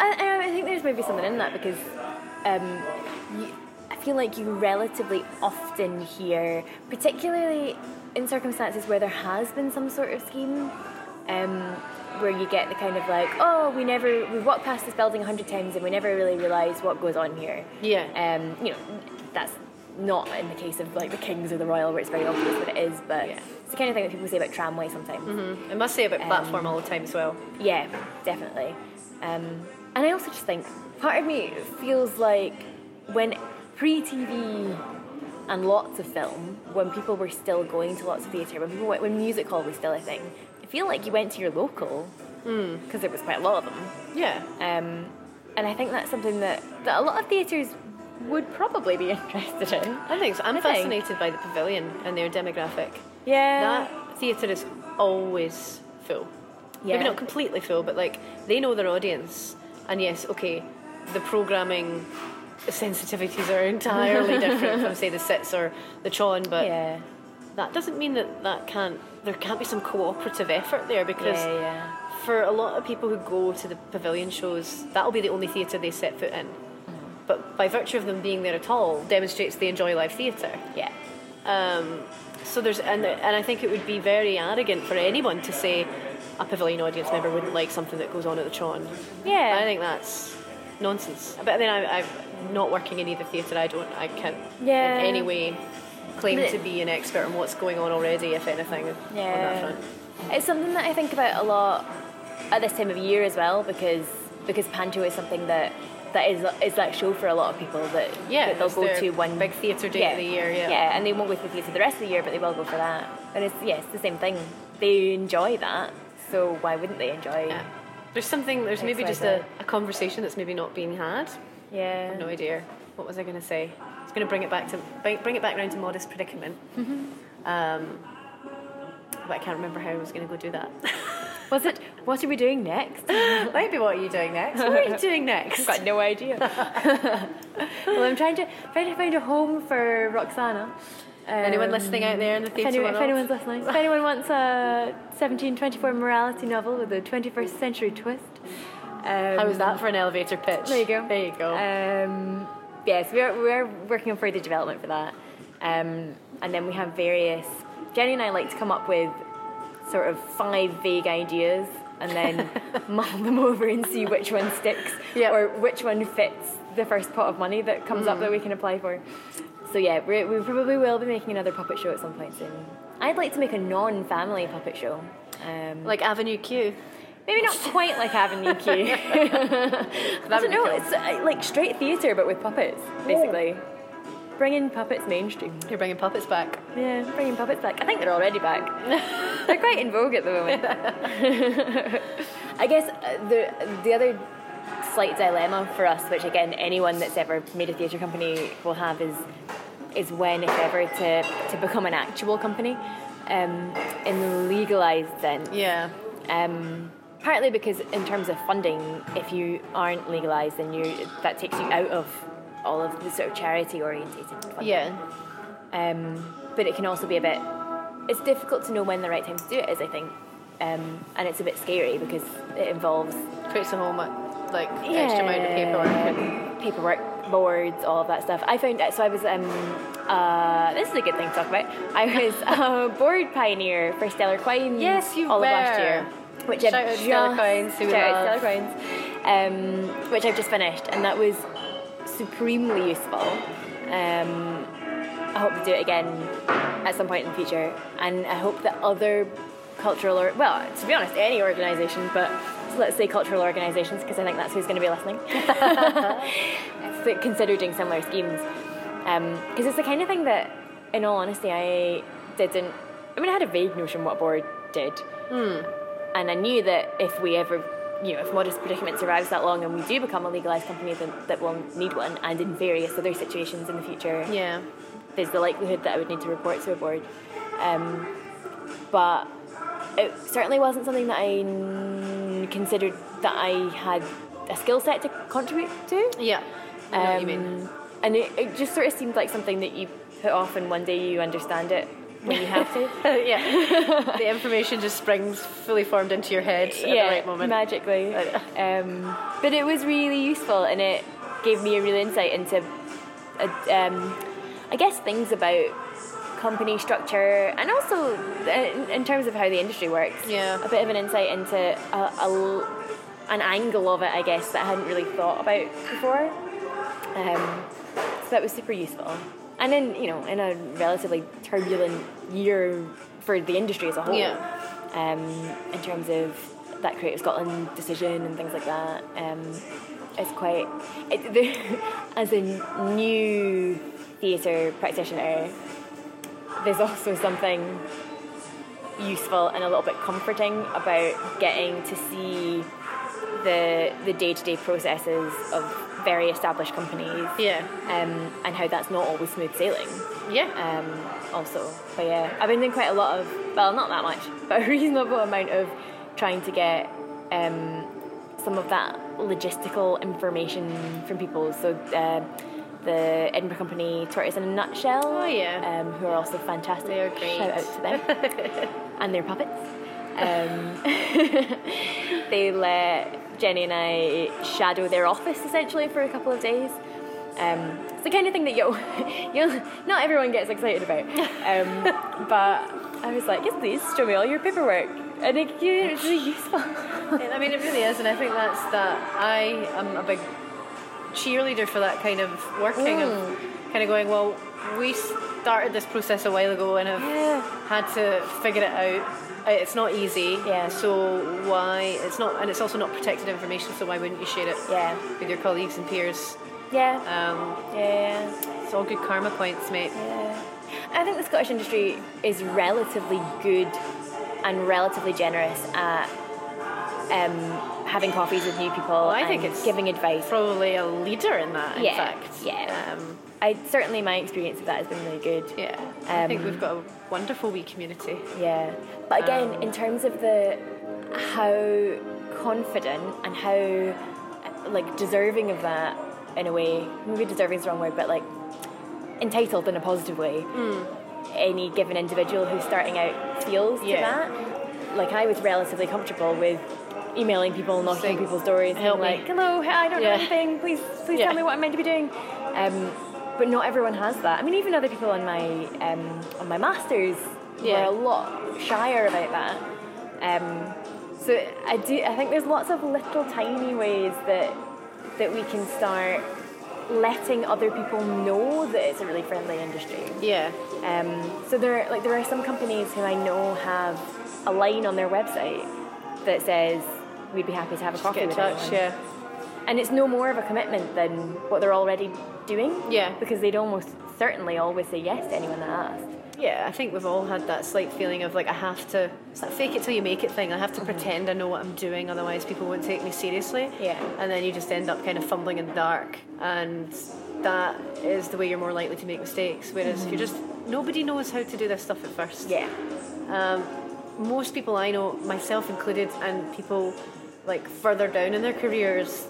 I, I think there's maybe something in that because um, you, I feel like you relatively often hear, particularly in circumstances where there has been some sort of scheme, um, where you get the kind of like, oh, we never, we walked past this building a hundred times and we never really realise what goes on here. Yeah. Um, you know, that's not in the case of like the Kings or the Royal, where it's very obvious what it is, but Yeah. it's the kind of thing that people say about tramway sometimes. I must say about platform all the time as well. Yeah, definitely. Um, and I also just think part of me feels like when pre TV and lots of film, when people were still going to lots of theatre, when people went, when music hall was still a thing, I feel like you went to your local because there was quite a lot of them. Yeah. Um, and I think that's something that, that a lot of theatres would probably be [laughs] interested in. I think so. I'm I think. fascinated by the pavilion and their demographic. Yeah. That theatre is always full. Yeah. Maybe not completely full, but like they know their audience. And yes, okay, the programming sensitivities are [laughs] entirely different from say the Citz or the Tron, but yeah. that doesn't mean that that can't there can't be some cooperative effort there because Yeah, yeah. for a lot of people who go to the pavilion shows, that'll be the only theatre they set foot in. But by virtue of them being there at all, demonstrates they enjoy live theatre. Yeah. Um, so there's and and I think it would be very arrogant for anyone to say a pavilion audience member wouldn't like something that goes on at the Tron. Yeah. I think that's nonsense. But then I, I'm not working in either theatre. I don't. I can't Yeah. in any way claim But- to be an expert on what's going on already, if anything, on that Yeah. front. It's something that I think about a lot at this time of year as well because because Panto is something that that is is that show for a lot of people that, Yeah, that they'll go to one big theatre day yeah, of the year. Yeah. yeah, and they won't go to the theatre the rest of the year, but they will go for that. And it's yeah, it's the same thing. They enjoy that, so why wouldn't they enjoy? Yeah. There's something. There's maybe just a, a conversation that's maybe not being had Yeah. No idea. What was I going to say? I was going to bring it back to bring bring it back around to modest predicament. Um, but I can't remember how I was going to go do that. [laughs] Was it? What are we doing next? [laughs] Maybe what are you doing next? What are you [laughs] doing next? I've got no idea. well, I'm trying to trying to find a home for Roxana. Anyone listening out there in the If, theatre anyone, if anyone's listening, if anyone wants a 1724 morality novel with a 21st century twist, um, How was that for an elevator pitch? There you go. There you go. Um, yes, we're, we're working on further development for that. Um, and then we have various. Jenny and I like to come up with sort of five vague ideas and then [laughs] mull them over and see which one sticks Yep. or which one fits the first pot of money that comes up that we can apply for. So yeah, we we probably will be making another puppet show at some point soon. I'd like to make a non-family puppet show. Um, like Avenue Q. Maybe not quite like Avenue Q. [laughs] [laughs] I don't know. cool. It's uh, like straight theatre, but with puppets, basically. Bringing puppets mainstream. You're bringing puppets back. Yeah, bringing puppets back. I think they're already back. [laughs] they're quite in vogue at the moment. I guess uh, the the other slight dilemma for us, which again anyone that's ever made a theatre company will have, is is when, if ever, to to become an actual company um, in the legalised sense. Yeah. Um, partly because in terms of funding, if you aren't legalised, then you that takes you out of all of the sort of charity orientated funding. Yeah. Um, but it can also be a bit. It's difficult to know when the right time to do it is. I think, um, and it's a bit scary because it involves Creates a whole like extra amount of paperwork. and- paperwork, boards, all of that stuff. I found that so I was. Um, uh, this is a good thing to talk about. I was [laughs] a board pioneer for Stellar Quines. Yes, you all of were. last year. Which Shout I've out Stellar just- Coins, who shout out. Stellar Quines, um, which I've just finished, and that was supremely useful. Um, I hope to do it again at some point in the future, and I hope that other cultural or well, to be honest, any organisation, but let's say cultural organisations because I think that's who's going to be listening. [laughs] consider doing similar schemes, because it's the kind of thing that, in all honesty, I didn't. I mean, I had a vague notion what board did, and I knew that if we ever. You know, if Modest Predicament survives that long and we do become a legalised company, then that will need one, and in various other situations in the future, Yeah. there's the likelihood that I would need to report to a board. Um, but it certainly wasn't something that I considered that I had a skill set to contribute to. Yeah. I know what you mean. Um, And it, it just sort of seemed like something that you put off and one day you understand it when you have to. [laughs] yeah. the information just springs fully formed into your head at the right moment. magically. Um, but it was really useful, and it gave me a real insight into, uh, um, I guess, things about company structure, and also in, terms of how the industry works. Yeah. a bit of an insight into a, a an angle of it, I guess, that I hadn't really thought about before. Um, so that was super useful. And then, you know, in a relatively turbulent year for the industry as a whole, Yeah. um, in terms of that Creative Scotland decision and things like that, um, it's quite. It, the, [laughs] as a new theatre practitioner, there's also something useful and a little bit comforting about getting to see the the day to day processes of very established companies. Yeah. Um, and how that's not always smooth sailing. Yeah. Um, also, but yeah, I've been doing quite a lot of well, not that much, [laughs] but a reasonable amount of trying to get um, some of that logistical information from people. So. Uh, the Edinburgh company Tortoise in a Nutshell. Oh, yeah. Um, who are also fantastic. They are great. Shout out to them [laughs] and their puppets. Um, [laughs] they let Jenny and I shadow their office essentially for a couple of days. Um, it's the kind of thing that you'll, [laughs] you'll not everyone gets excited about. Um, but I was like, yes, please show me all your paperwork, and it, it's really useful. I mean, it really is, and I think that's that. I am a big cheerleader for that kind of working of kind of going. Well, we started this process a while ago and have Yeah. had to figure it out. Uh, It's not easy. Yeah. So why? It's not, and it's also not protected information. So why wouldn't you share it yeah, with your colleagues and peers? yeah, Um, yeah. it's all good karma points, mate. Yeah. I think the Scottish industry is relatively good and relatively generous at um, having coffees with new people. I think it's giving advice. Probably a leader in that. In Yeah, fact. yeah. Um, I certainly my experience of that has been really good. yeah. I think Um, we've got a wonderful wee community. Yeah, but again, Um, in terms of the how confident and how like deserving of that in a way, maybe deserving is the wrong word, but like entitled in a positive way. Hmm. Any given individual who's starting out feels Yeah. to that. Like I was relatively comfortable with emailing people, knocking Saying, on people's doors, "Help being me." like, "Hello, I don't know anything. Please, please Yeah. tell me what I'm meant to be doing." Um, but not everyone has that. I mean, even other people on my um, on my masters Yeah. were a lot shyer about that. Um, so I do. I think there's lots of little tiny ways that that we can start letting other people know that it's a really friendly industry. Yeah. Um, so there, like, there are some companies who I know have a line on their website that says, "We'd be happy to have a coffee with touch. anyone." Yeah. And it's no more of a commitment than what they're already doing. Yeah. Because they'd almost certainly always say yes to anyone that asked. Yeah, I think we've all had that slight feeling of like I have to it's that fake it till you make it thing. I have to pretend I know what I'm doing, otherwise people won't take me seriously. Yeah. And then you just end up kind of fumbling in the dark, and that is the way you're more likely to make mistakes. Whereas if you're just nobody knows how to do this stuff at first. Yeah. Um, most people I know, myself included, and people like further down in their careers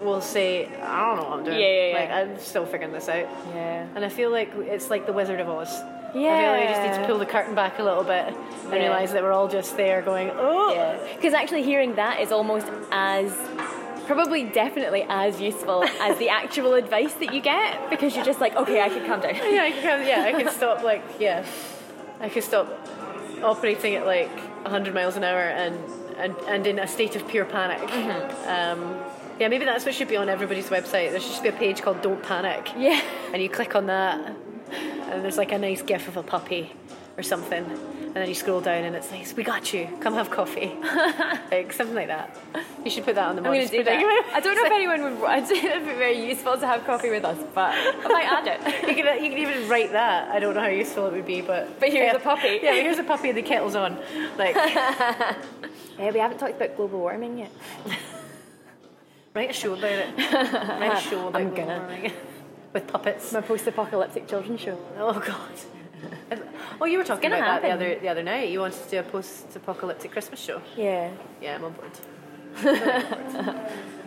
will say, "I don't know what I'm doing. Yeah, yeah, yeah. Like I'm still figuring this out." Yeah. And I feel like it's like the Wizard of Oz. Yeah. I feel Yeah. like we just need to pull the curtain back a little bit and Yeah. realise that we're all just there going, oh, Yeah. Because actually hearing that is almost as probably definitely as useful [laughs] as the actual advice that you get because you're just like, okay, I can calm down. [laughs] yeah, I can, of- yeah, I can stop like, yeah, I can stop operating at like 100 miles an hour and, and, and in a state of pure panic. Mm-hmm. Um, yeah, maybe that's what should be on everybody's website. There should be a page called Don't Panic. Yeah. And you click on that, and there's like a nice gif of a puppy or something. And then you scroll down, and it's like, "We got you. Come have coffee." [laughs] like something like that. You should put that on the I'm going to modest do that. I don't know if [laughs] anyone would. I don't know if it'd be very useful to have coffee with us, but I might add it. [laughs] You can, you can even write that. I don't know how useful it would be, but But here's yeah. a puppy. Yeah, here's a puppy and the kettle's on. Like, Yeah, we haven't talked about global warming yet. write a show about it. Write a show about I'm global gonna. warming. with puppets. My post-apocalyptic children's show. Oh God. Oh, you were talking about that the other the other night. You wanted to do a post-apocalyptic Christmas show. Yeah. Yeah, I'm on board. [laughs]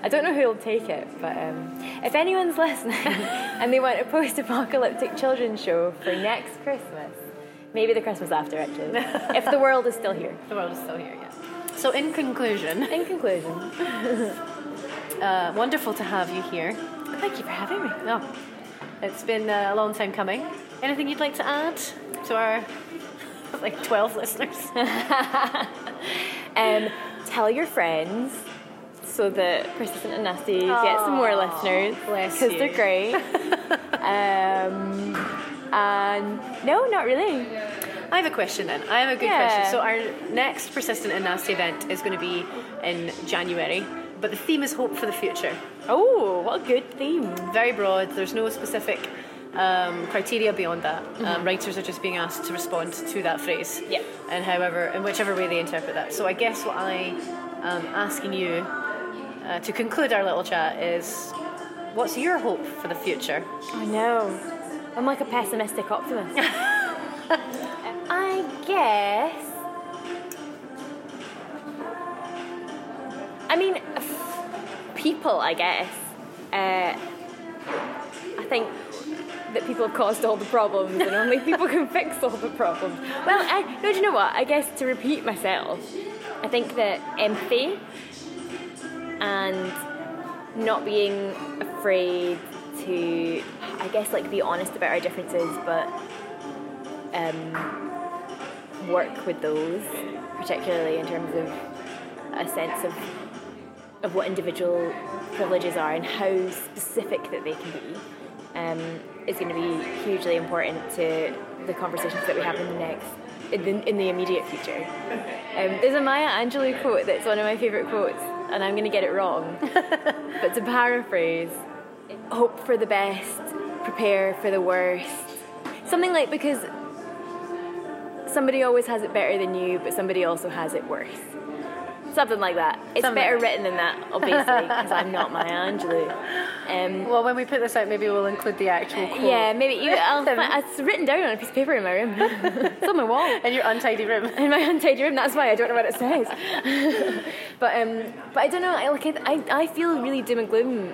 I don't know who'll take it, but um, if anyone's [laughs] listening and they want a post-apocalyptic children's show for next Christmas, maybe the Christmas after actually, [laughs] if the world is still here. The world is still here, yeah. So, in conclusion, In conclusion, uh, wonderful to have you here. thank you for having me. Oh, it's been uh, a long time coming. Anything you'd like to add to our [laughs] like 12 listeners? [laughs] Um, tell your friends so that Persistent and Nasty get some more listeners because they're great. [laughs] um, and no, not really. I have a question then. I have a good Yeah. question. So, our next Persistent and Nasty event is going to be in January, but the theme is Hope for the Future. Oh, what a good theme. Very broad, there's no specific um, criteria beyond that. Um, writers are just being asked to respond to that phrase. Yeah. And however, in whichever way they interpret that. So, I guess what I am asking you uh, to conclude our little chat is what's your hope for the future? I know. I'm like a pessimistic optimist. [laughs] I guess. I mean, people, I guess. Uh, I think that people have caused all the problems and only people can fix all the problems. Well, I, no, do you know what? I guess to repeat myself, I think that empathy and not being afraid to, I guess, like be honest about our differences, but um, work with those, particularly in terms of a sense of of what individual privileges are and how specific that they can be, um, is going to be hugely important to the conversations that we have in the next. In the, in the immediate future. Um, there's a Maya Angelou quote that's one of my favourite quotes, and I'm going to get it wrong. [laughs] but to paraphrase, hope for the best, prepare for the worst. Something like because somebody always has it better than you, but somebody also has it worse. Something like that. It's Something better written than that, obviously, because I'm not Maya [laughs] Angelou. Um, Well, when we put this out, maybe we'll include the actual quote. yeah, maybe you. I'll, [laughs] it's written down on a piece of paper in my room. [laughs] it's on my wall. In your untidy room. in my untidy room. That's why I don't know what it says. but um, but I don't know. I like I I feel really doom and gloom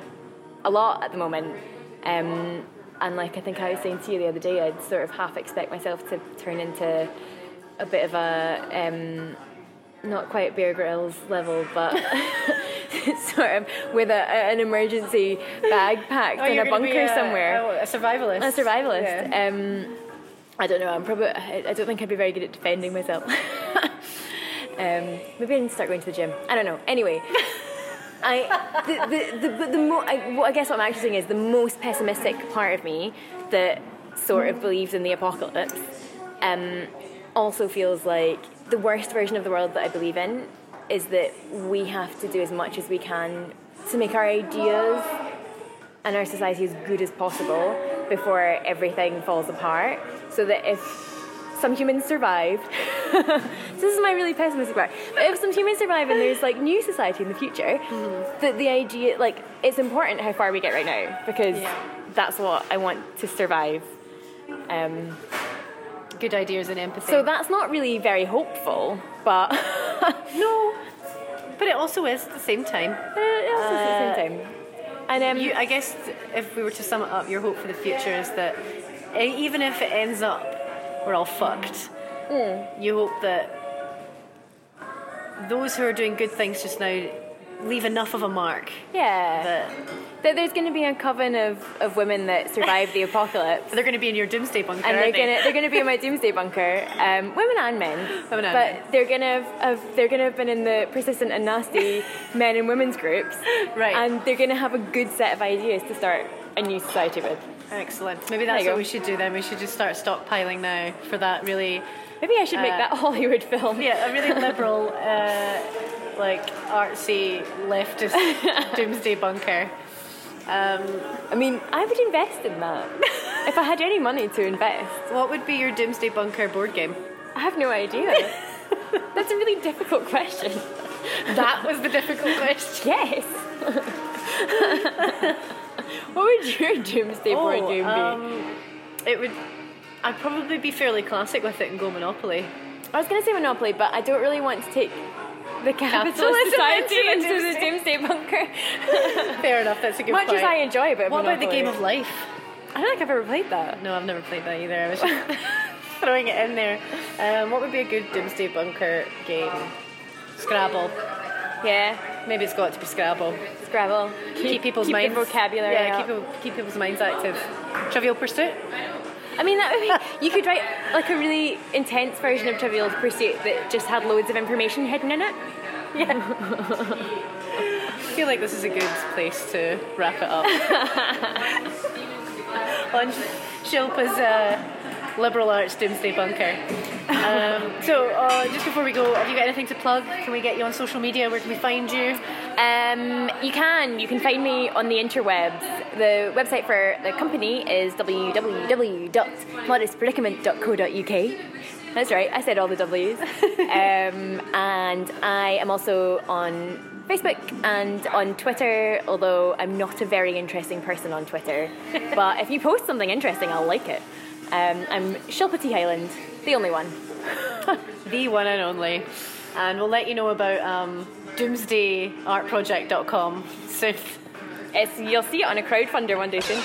a lot at the moment. Um, and like I think I was saying to you the other day, I'd sort of half expect myself to turn into a bit of a um, not quite Bear Grylls level, but [laughs] sort of with a, an emergency bag packed Oh, in a bunker a- somewhere. A, a survivalist. A survivalist. Yeah. Um, I don't know. I'm probably. I don't think I'd be very good at defending myself. [laughs] um, maybe I need to start going to the gym. I don't know. Anyway, I the the the, the, the mo- I, what I guess what I'm actually saying is the most pessimistic part of me that sort of believes in the apocalypse. Um, also feels like the worst version of the world that I believe in is that we have to do as much as we can to make our ideas and our society as good as possible before everything falls apart. So that if some humans survive, so [laughs] this is my really pessimistic part. But if some humans survive and there's like new society in the future, that the idea like it's important how far we get right now because Yeah. that's what I want to survive. Um, Good ideas and empathy. so that's not really very hopeful, but [laughs] no, but it also is at the same time. it's also is at the same time. And um, You, I guess if we were to sum it up, your hope for the future is that even if it ends up we're all fucked, you hope that those who are doing good things just now leave enough of a mark yeah, that that there's going to be a coven of, of women that survive the [laughs] apocalypse. they're going to be in your doomsday bunker. and they're gonna they're gonna be in my doomsday [laughs] bunker, um, women and men. Women and but men. they're gonna have, have they're gonna have been in the persistent and nasty [laughs] men and women's groups, Right. And they're gonna have a good set of ideas to start a new society with. Excellent. Maybe that's what we should do then. We should just start stockpiling now for that really, Maybe I should make Uh, that a Hollywood film. [laughs] yeah, a really liberal, [laughs] uh, like artsy leftist [laughs] doomsday bunker. Um, I mean, I would invest in that if I had any money to invest. what would be your doomsday bunker board game? I have no idea. That's a really difficult question. That was the difficult question. Yes. [laughs] what would your doomsday board game be? um, it would. I'd probably be fairly classic with it and go Monopoly. I was going to say Monopoly, but I don't really want to take the capitalist society into into the the doomsday bunker. [laughs] Fair enough. That's a good Much point. as I enjoy of what about the game of life? I don't think I've ever played that. No, I've never played that either. I was just [laughs] throwing it in there. Um, what would be a good doomsday bunker game? Scrabble. Yeah, Maybe it's got to be Scrabble. Scrabble. Keep, people's keep minds. vocabulary. Yeah, up. keep, keep people's minds active. Trivial Pursuit. I mean, that would be, you could write like a really intense version of Trivial Pursuit that just had loads of information hidden in it. Yeah. I feel like this is a good place to wrap it up. [laughs] On Shilpa's uh, liberal arts doomsday bunker. Um, so, uh, just before we go, have you got anything to plug? Can we get you on social media? Where can we find you? Um, you can. You can find me on the interwebs. The website for the company is www.modestpredicament.co.uk. That's right, I said all the W's. [laughs] um, and I am also on Facebook and on Twitter, although I'm not a very interesting person on Twitter. [laughs] but if you post something interesting, I'll like it. Um, I'm Shilpa T. Hyland, the only one. [laughs] the one and only. And we'll let you know about um, doomsdayartproject.com soon. [laughs] It's, you'll see it on a crowdfunder one day soon.